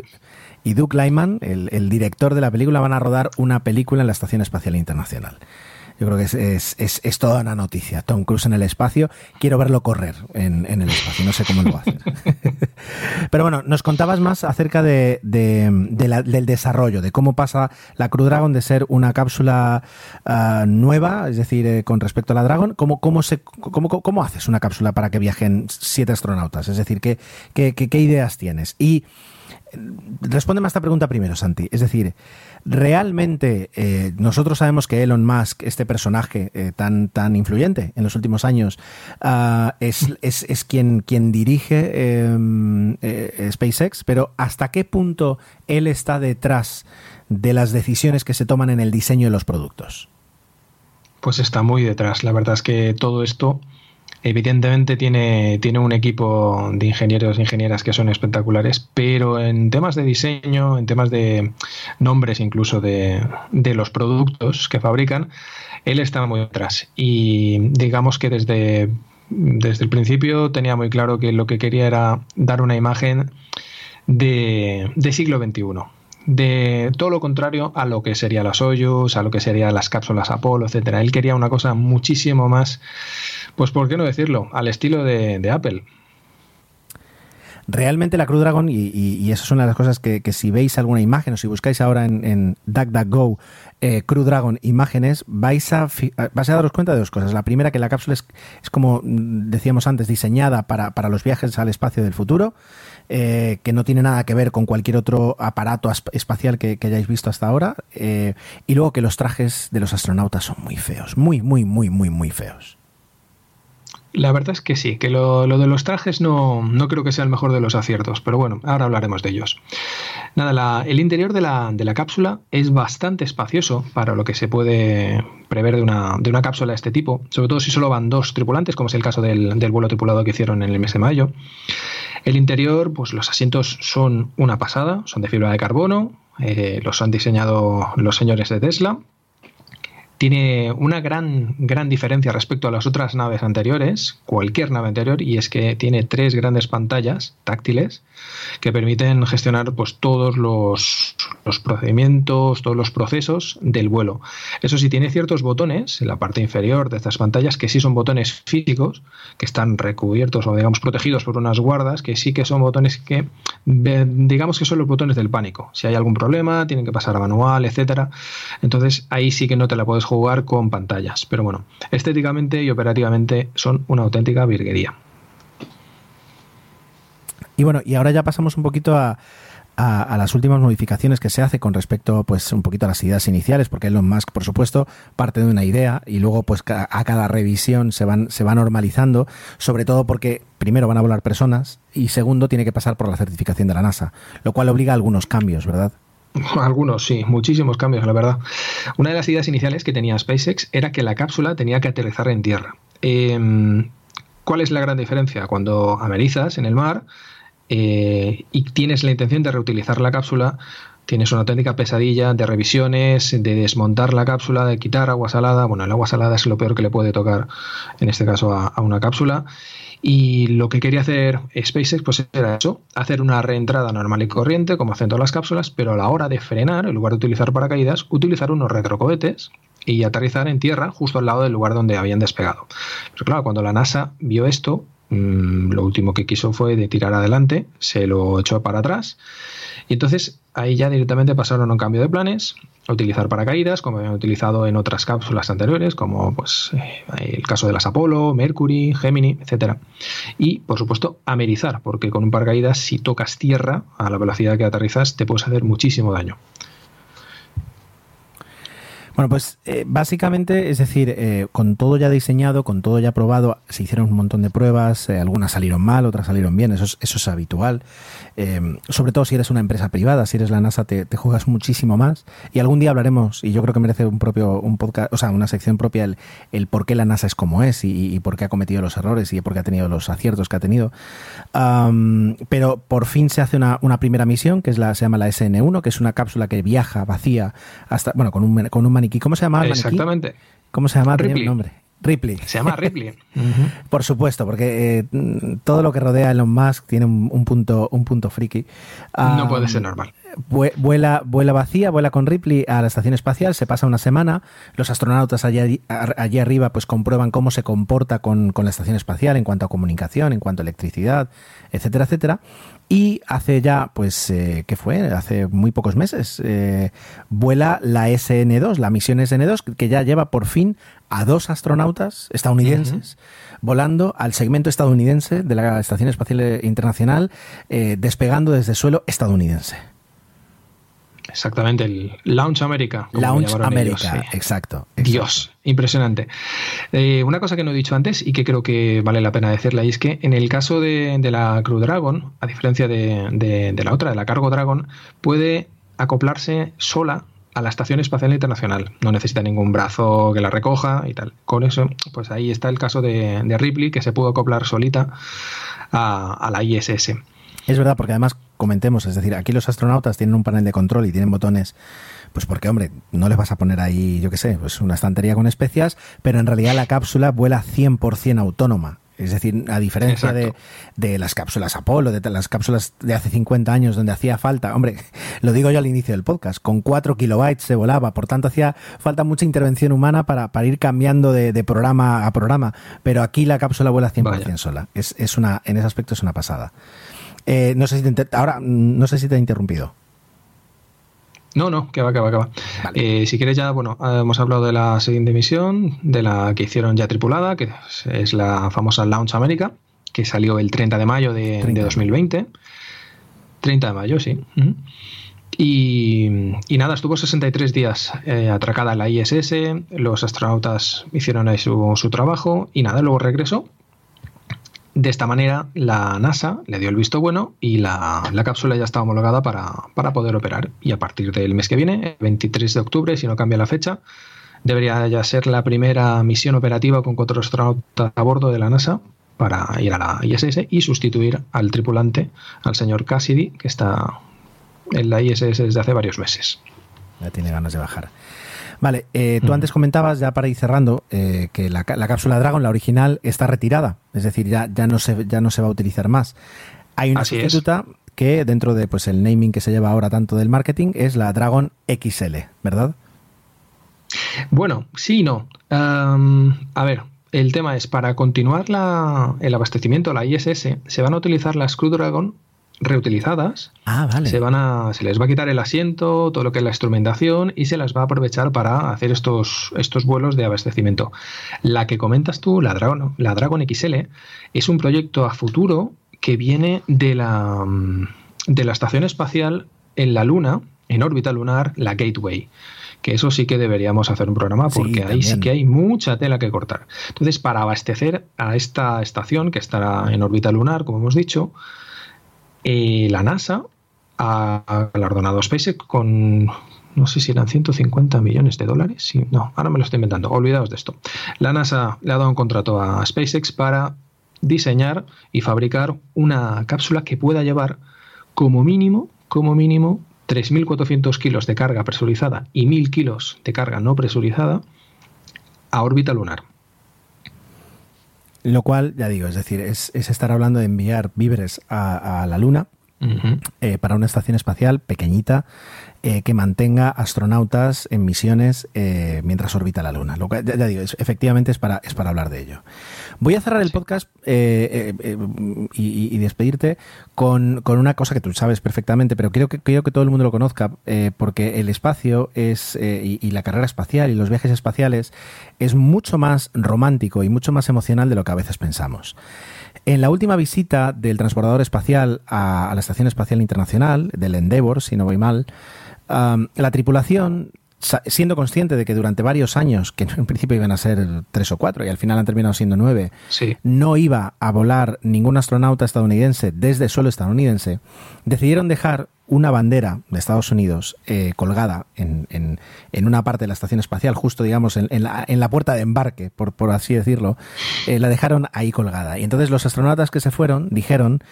y, Duke Lyman, el, el, director de la película, van a rodar una película en la Estación Espacial Internacional. Yo creo que es, es, es, toda una noticia. Tom Cruise en el espacio. Quiero verlo correr en, en el espacio. No sé cómo lo va a hacer. Pero bueno, nos contabas más acerca de, de, del desarrollo, de cómo pasa la Crew Dragon de ser una cápsula ah, nueva, es decir, eh, con respecto a la Dragon. ¿Cómo, cómo, se, cómo, cómo, haces una cápsula para que viajen siete astronautas? Es decir, ¿qué, qué, qué, ideas tienes? Y eh, respóndeme a esta pregunta primero, Santi. Es decir, realmente eh, nosotros sabemos que Elon Musk, este personaje eh, tan, tan influyente en los últimos años, ah, es, es, quien, quien dirige em, eh, SpaceX, pero ¿hasta qué punto él está detrás de las decisiones que se toman en el diseño de los productos? Pues está muy detrás. La verdad es que todo esto evidentemente tiene, tiene un equipo de ingenieros e ingenieras que son espectaculares, pero en temas de diseño, en temas de nombres incluso de, de los productos que fabrican, él está muy detrás. Y digamos que desde, desde el principio tenía muy claro que lo que quería era dar una imagen de, de siglo XXI de todo lo contrario a lo que sería las Soyuz, a lo que serían las cápsulas Apolo, etcétera. Él quería una cosa muchísimo más, pues por qué no decirlo, al estilo de, Apple. Realmente la Crew Dragon, y, eso es una de las cosas que, si veis alguna imagen o si buscáis ahora en, en DuckDuckGo eh, Crew Dragon imágenes, vais a, daros cuenta de dos cosas. La primera, que la cápsula es, como decíamos antes, diseñada para, para los viajes al espacio del futuro. Eh, que no tiene nada que ver con cualquier otro aparato espacial que, hayáis visto hasta ahora. Eh, y luego que los trajes de los astronautas son muy feos, muy, muy, muy, muy, muy feos. La verdad es que sí, que lo, de los trajes no, no, creo que sea el mejor de los aciertos, pero bueno, ahora hablaremos de ellos. Nada, el interior de la, de la, cápsula es bastante espacioso para lo que se puede prever de una, de una, cápsula de este tipo, sobre todo si solo van dos tripulantes, como es el caso del, del vuelo tripulado que hicieron en el mes de mayo. El interior, pues los asientos son una pasada, son de fibra de carbono, eh, los han diseñado los señores de Tesla tiene una gran, gran diferencia respecto a las otras naves anteriores, cualquier nave anterior, y es que tiene tres grandes pantallas táctiles que permiten gestionar pues, todos los, los procedimientos, todos los procesos del vuelo. Eso sí, tiene ciertos botones en la parte inferior de estas pantallas que sí son botones físicos, que están recubiertos o digamos protegidos por unas guardas, que sí que son botones que digamos que son los botones del pánico. Si hay algún problema, tienen que pasar a manual, etcétera. Entonces ahí sí que no te la puedes jugar con pantallas. Pero bueno, estéticamente y operativamente son una auténtica virguería. Y bueno, y ahora ya pasamos un poquito a, las últimas modificaciones que se hace con respecto pues un poquito a las ideas iniciales, porque Elon Musk, por supuesto, parte de una idea y luego pues a cada revisión se van, se va normalizando, sobre todo porque primero van a volar personas y segundo tiene que pasar por la certificación de la NASA, lo cual obliga a algunos cambios, ¿verdad? Algunos, sí, muchísimos cambios, la verdad. Una de las ideas iniciales que tenía SpaceX era que la cápsula tenía que aterrizar en tierra. Em, ¿Cuál es la gran diferencia? Cuando amerizas en el mar eh, y tienes la intención de reutilizar la cápsula, tienes una auténtica pesadilla de revisiones, de desmontar la cápsula, de quitar agua salada. Bueno, el agua salada es lo peor que le puede tocar, en este caso, a, a una cápsula. Y lo que quería hacer SpaceX pues era eso, hacer una reentrada normal y corriente, como hacen todas las cápsulas, pero a la hora de frenar, en lugar de utilizar paracaídas, utilizar unos retrocohetes y aterrizar en tierra justo al lado del lugar donde habían despegado. Pero claro, cuando la NASA vio esto, mm, lo último que quiso fue de tirar adelante, se lo echó para atrás y entonces ahí ya directamente pasaron a un cambio de planes, utilizar paracaídas, como habían utilizado en otras cápsulas anteriores, como pues eh, el caso de las Apolo, Mercury, Gemini, etcétera. Y por supuesto, amerizar, porque con un paracaídas, si tocas tierra a la velocidad que aterrizas, te puedes hacer muchísimo daño. Bueno, pues eh, básicamente, es decir, eh, con todo ya diseñado, con todo ya probado, se hicieron un montón de pruebas, eh, algunas salieron mal, otras salieron bien, eso es, eso es habitual. sobre todo si eres una empresa privada, si eres la NASA, te, juegas muchísimo más. Y algún día hablaremos, y yo creo que merece un propio, un podcast, o sea, una sección propia, el, el por qué la NASA es como es y, por qué ha cometido los errores y por qué ha tenido los aciertos que ha tenido. pero por fin se hace una, una, primera misión, que es la, se llama la SN1, que es una cápsula que viaja vacía hasta, bueno, con un, con un maniquí. ¿Cómo se llama? Exactamente. ¿Cómo se llama? Ripley. nombre. Ripley. Se llama Ripley. Por supuesto, porque eh, todo lo que rodea a Elon Musk tiene un, punto, un punto friki. no puede ser normal. Vuela, vuela vacía, vuela con Ripley a la estación espacial, se pasa una semana, los astronautas allí, allí arriba pues comprueban cómo se comporta con, con la estación espacial en cuanto a comunicación, en cuanto a electricidad, etcétera, etcétera. Y hace ya, pues, eh, ¿qué fue? Hace muy pocos meses, eh, vuela la SN2, la misión SN2, que ya lleva por fin a dos astronautas estadounidenses volando al segmento estadounidense de la Estación Espacial Internacional, eh, despegando desde suelo estadounidense. Exactamente, el Launch America. Launch America, exacto, Dios, impresionante. Eh, una cosa que no he dicho antes y que creo que vale la pena decirla, y es que en el caso de, la Crew Dragon, a diferencia de, la otra, de la Cargo Dragon, puede acoplarse sola a la Estación Espacial Internacional. No necesita ningún brazo que la recoja y tal. Con eso, pues ahí está el caso de, Ripley, que se pudo acoplar solita a, la ISS. Es verdad, porque además comentemos, es decir, aquí los astronautas tienen un panel de control y tienen botones, pues porque, hombre, no les vas a poner ahí, yo qué sé, pues una estantería con especias, pero en realidad la cápsula vuela 100% autónoma. Es decir, a diferencia de, las cápsulas Apolo, de las cápsulas de hace 50 años donde hacía falta, hombre, lo digo yo al inicio del podcast, con 4 kilobytes se volaba, por tanto hacía falta mucha intervención humana para, ir cambiando de, programa a programa, pero aquí la cápsula vuela 100% sola. Es, es, una, en ese aspecto es una pasada. Eh, no sé si te, ahora, no sé si te he interrumpido. No, no, que va, que va, que va. Eh, si quieres ya, bueno, hemos hablado de la siguiente misión, de la que hicieron ya tripulada, que es la famosa Launch America, que salió el 30 de mayo de, 2020. 30 de mayo, sí. Y, nada, estuvo 63 días eh, atracada en la ISS, los astronautas hicieron ahí su, su trabajo y nada, luego regresó de esta manera, la NASA le dio el visto bueno y la, cápsula ya está homologada para, poder operar. Y a partir del mes que viene, el 23 de octubre, si no cambia la fecha, debería ya ser la primera misión operativa con cuatro astronautas a bordo de la NASA para ir a la ISS y sustituir al tripulante, al señor Cassidy, que está en la ISS desde hace varios meses. Ya tiene ganas de bajar. Vale, eh, tú antes comentabas, ya para ir cerrando, eh, que la, cápsula Dragon, la original, está retirada, es decir, ya, ya, no, se, ya no se va a utilizar más. Hay una sustituta que dentro de pues el naming que se lleva ahora tanto del marketing es la Dragon XL, ¿verdad? Bueno, sí y no. a ver, el tema es, para continuar la, el abastecimiento, la ISS, se van a utilizar las Crew Dragon reutilizadas. Ah, vale. Se, van a, se les va a quitar el asiento, todo lo que es la instrumentación y se las va a aprovechar para hacer estos, estos vuelos de abastecimiento. La que comentas tú, la Dragon, la Dragon XL, es un proyecto a futuro que viene de la, de la estación espacial en la Luna, en órbita lunar, la Gateway que eso sí que deberíamos hacer un programa porque ahí sí que hay mucha tela que cortar. Entonces, para abastecer a esta estación que estará en órbita lunar, como hemos dicho, eh, la NASA ha galardonado a SpaceX con, no sé si eran 150 millones de dólares. Sí, no, ahora me lo estoy inventando. Olvidaos de esto. La NASA le ha dado un contrato a SpaceX para diseñar y fabricar una cápsula que pueda llevar como mínimo, como mínimo, 3.400 kilos de carga presurizada y 1.000 kilos de carga no presurizada a órbita lunar. Lo cual, ya digo, es decir, es, estar hablando de enviar víveres a, la Luna eh, para una estación espacial pequeñita eh, que mantenga astronautas en misiones eh, mientras orbita la Luna. Lo que, ya, digo, efectivamente es para, es para hablar de ello. Voy a cerrar el podcast eh, y, despedirte con, una cosa que tú sabes perfectamente, pero quiero que, quiero que todo el mundo lo conozca, porque el espacio es y, y, la carrera espacial y los viajes espaciales es mucho más romántico y mucho más emocional de lo que a veces pensamos. En la última visita del transbordador espacial a, a la Estación Espacial Internacional, del Endeavour, si no voy mal, la tripulación, siendo consciente de que durante varios años, que en principio iban a ser tres o cuatro y al final han terminado siendo nueve, no iba a volar ningún astronauta estadounidense desde suelo estadounidense, decidieron dejar una bandera de Estados Unidos eh, colgada en, en, una parte de la estación espacial, justo digamos en, la, en la, puerta de embarque, por, por así decirlo, eh, la dejaron ahí colgada. Y entonces los astronautas que se fueron dijeron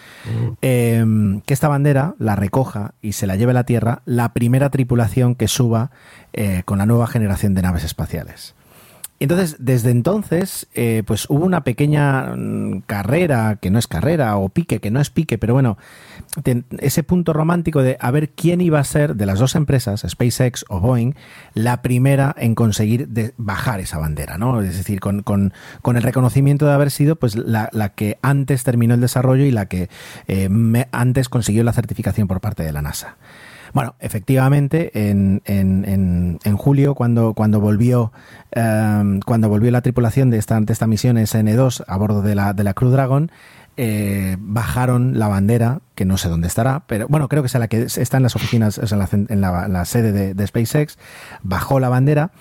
em, que esta bandera la recoja y se la lleve a la Tierra la primera tripulación que suba eh, con la nueva generación de naves espaciales. Entonces, desde entonces, eh, pues hubo una pequeña mm, carrera, que no es carrera, o pique, que no es pique, pero bueno, ese punto romántico de a ver quién iba a ser de las dos empresas, SpaceX o Boeing, la primera en conseguir bajar esa bandera, ¿no? Es decir, con, el reconocimiento de haber sido pues la, que antes terminó el desarrollo y la que eh, antes consiguió la certificación por parte de la NASA. Bueno, efectivamente, en, en, en, julio, cuando, cuando, volvió, em, cuando volvió la tripulación de esta, de esta misión SN2 a bordo de la, de la Crew Dragon, eh, bajaron la bandera, que no sé dónde estará, pero bueno, creo que es la que está en las oficinas, en, la, sede de, SpaceX, bajó la bandera,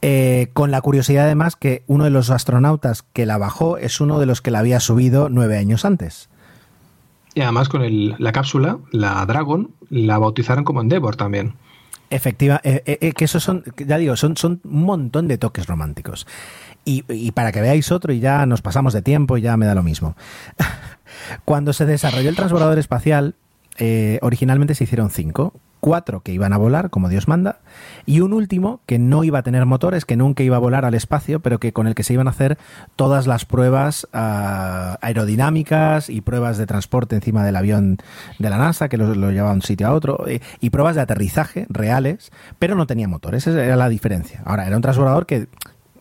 eh, con la curiosidad además que uno de los astronautas que la bajó es uno de los que la había subido nueve años antes. Y además con la cápsula, la Dragon, la bautizaron como Endeavour también. Efectiva, eh, eh, eh, que esos son, ya digo, son, son un montón de toques románticos. Y, y, para que veáis otro, y ya nos pasamos de tiempo y ya me da lo mismo. Cuando se desarrolló el transbordador espacial, originalmente se hicieron cinco. Cuatro que iban a volar, como Dios manda, y un último que no iba a tener motores, que nunca iba a volar al espacio, pero que con el que se iban a hacer todas las pruebas uh, aerodinámicas y pruebas de transporte encima del avión de la NASA, que lo, llevaba de un sitio a otro, y, y pruebas de aterrizaje reales, pero no tenía motores. Esa era la diferencia. Ahora, era un transbordador que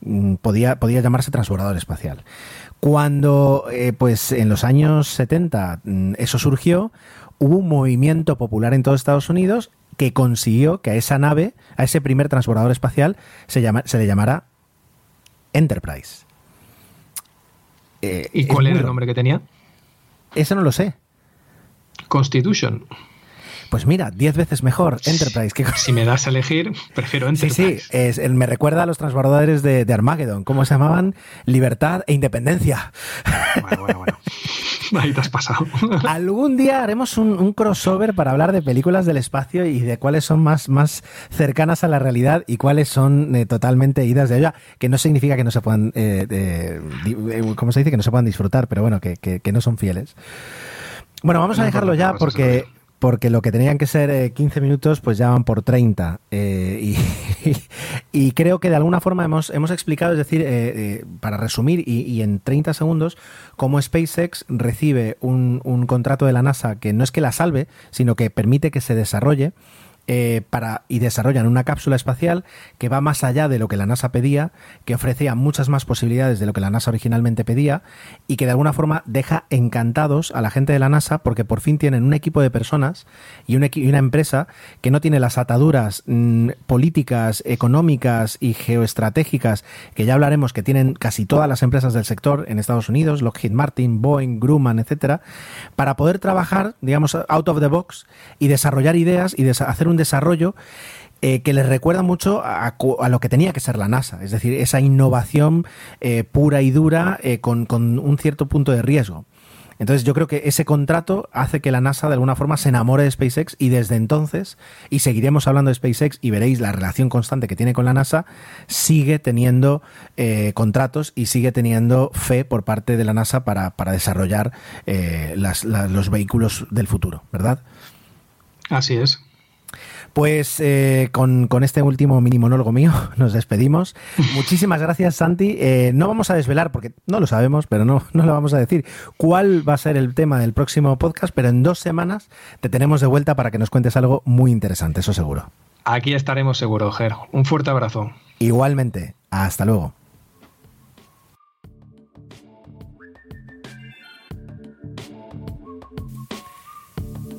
mm, podía, podía llamarse transbordador espacial. Cuando, eh, pues en los años 70 mm, eso surgió, hubo un movimiento popular en todo Estados Unidos que consiguió que a esa nave, a ese primer transbordador espacial, se, llama, se le llamara Enterprise. Eh, ¿Y cuál era el nombre que tenía? Eso no lo sé. Constitution. Pues mira, 10 veces mejor Enterprise. Si me das a elegir, prefiero Enterprise. Sí, sí, es, me recuerda a los transbordadores de, de, Armageddon. ¿Cómo se llamaban? Libertad e Independencia. Bueno, bueno, bueno. Ahí te has pasado. Algún día haremos un, un, crossover para hablar de películas del espacio y de cuáles son más, más cercanas a la realidad y cuáles son eh, totalmente idas de allá. Que no significa que no se puedan, eh, eh, ¿cómo se dice? Que no se puedan disfrutar, pero bueno, que, que, que no son fieles. Bueno, vamos a dejarlo ya porque porque lo que tenían que ser eh, 15 minutos, pues ya van por 30. Eh, y, creo que de alguna forma hemos, hemos explicado, es decir, eh, para resumir y, y, en 30 segundos, cómo SpaceX recibe un, un contrato de la NASA que no es que la salve, sino que permite que se desarrolle. Eh, para, y desarrollan una cápsula espacial que va más allá de lo que la NASA pedía, que ofrecía muchas más posibilidades de lo que la NASA originalmente pedía y que de alguna forma deja encantados a la gente de la NASA porque por fin tienen un equipo de personas y una, empresa que no tiene las ataduras mmm, políticas, económicas y geoestratégicas que ya hablaremos que tienen casi todas las empresas del sector en Estados Unidos, Lockheed Martin, Boeing, Grumman, etcétera, para poder trabajar, digamos, out of the box y desarrollar ideas y hacer un desarrollo eh, que les recuerda mucho a, a, lo que tenía que ser la NASA, es decir, esa innovación eh, pura y dura eh, con, un cierto punto de riesgo. Entonces yo creo que ese contrato hace que la NASA de alguna forma se enamore de SpaceX y desde entonces, y seguiremos hablando de SpaceX y veréis la relación constante que tiene con la NASA, sigue teniendo contratos y sigue teniendo fe por parte de la NASA para, desarrollar los vehículos del futuro, ¿verdad? Así es. Pues eh, con, con, este último mini monólogo mío nos despedimos. Muchísimas gracias, Santi. Eh, no vamos a desvelar, porque no lo sabemos, pero no, no lo vamos a decir, cuál va a ser el tema del próximo podcast, pero en dos semanas te tenemos de vuelta para que nos cuentes algo muy interesante, eso seguro. Aquí estaremos seguro, Ger. Un fuerte abrazo. Igualmente. Hasta luego.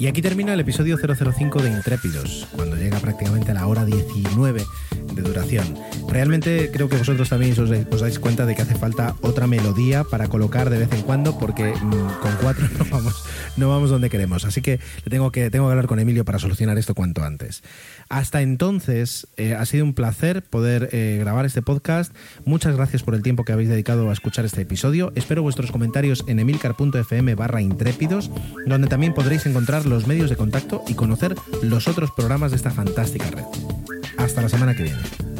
Y aquí termina el episodio 005 de Intrépidos, cuando llega prácticamente a la hora 19 de duración. Realmente creo que vosotros también os, dais cuenta de que hace falta otra melodía para colocar de vez en cuando, porque mmm, con cuatro no vamos, no vamos donde queremos. Así que tengo que, tengo que hablar con Emilio para solucionar esto cuanto antes. Hasta entonces, eh, ha sido un placer poder eh, grabar este podcast. Muchas gracias por el tiempo que habéis dedicado a escuchar este episodio. Espero vuestros comentarios en emilcar.fm barra intrépidos, donde también podréis encontrar los medios de contacto y conocer los otros programas de esta fantástica red. Hasta la semana que viene.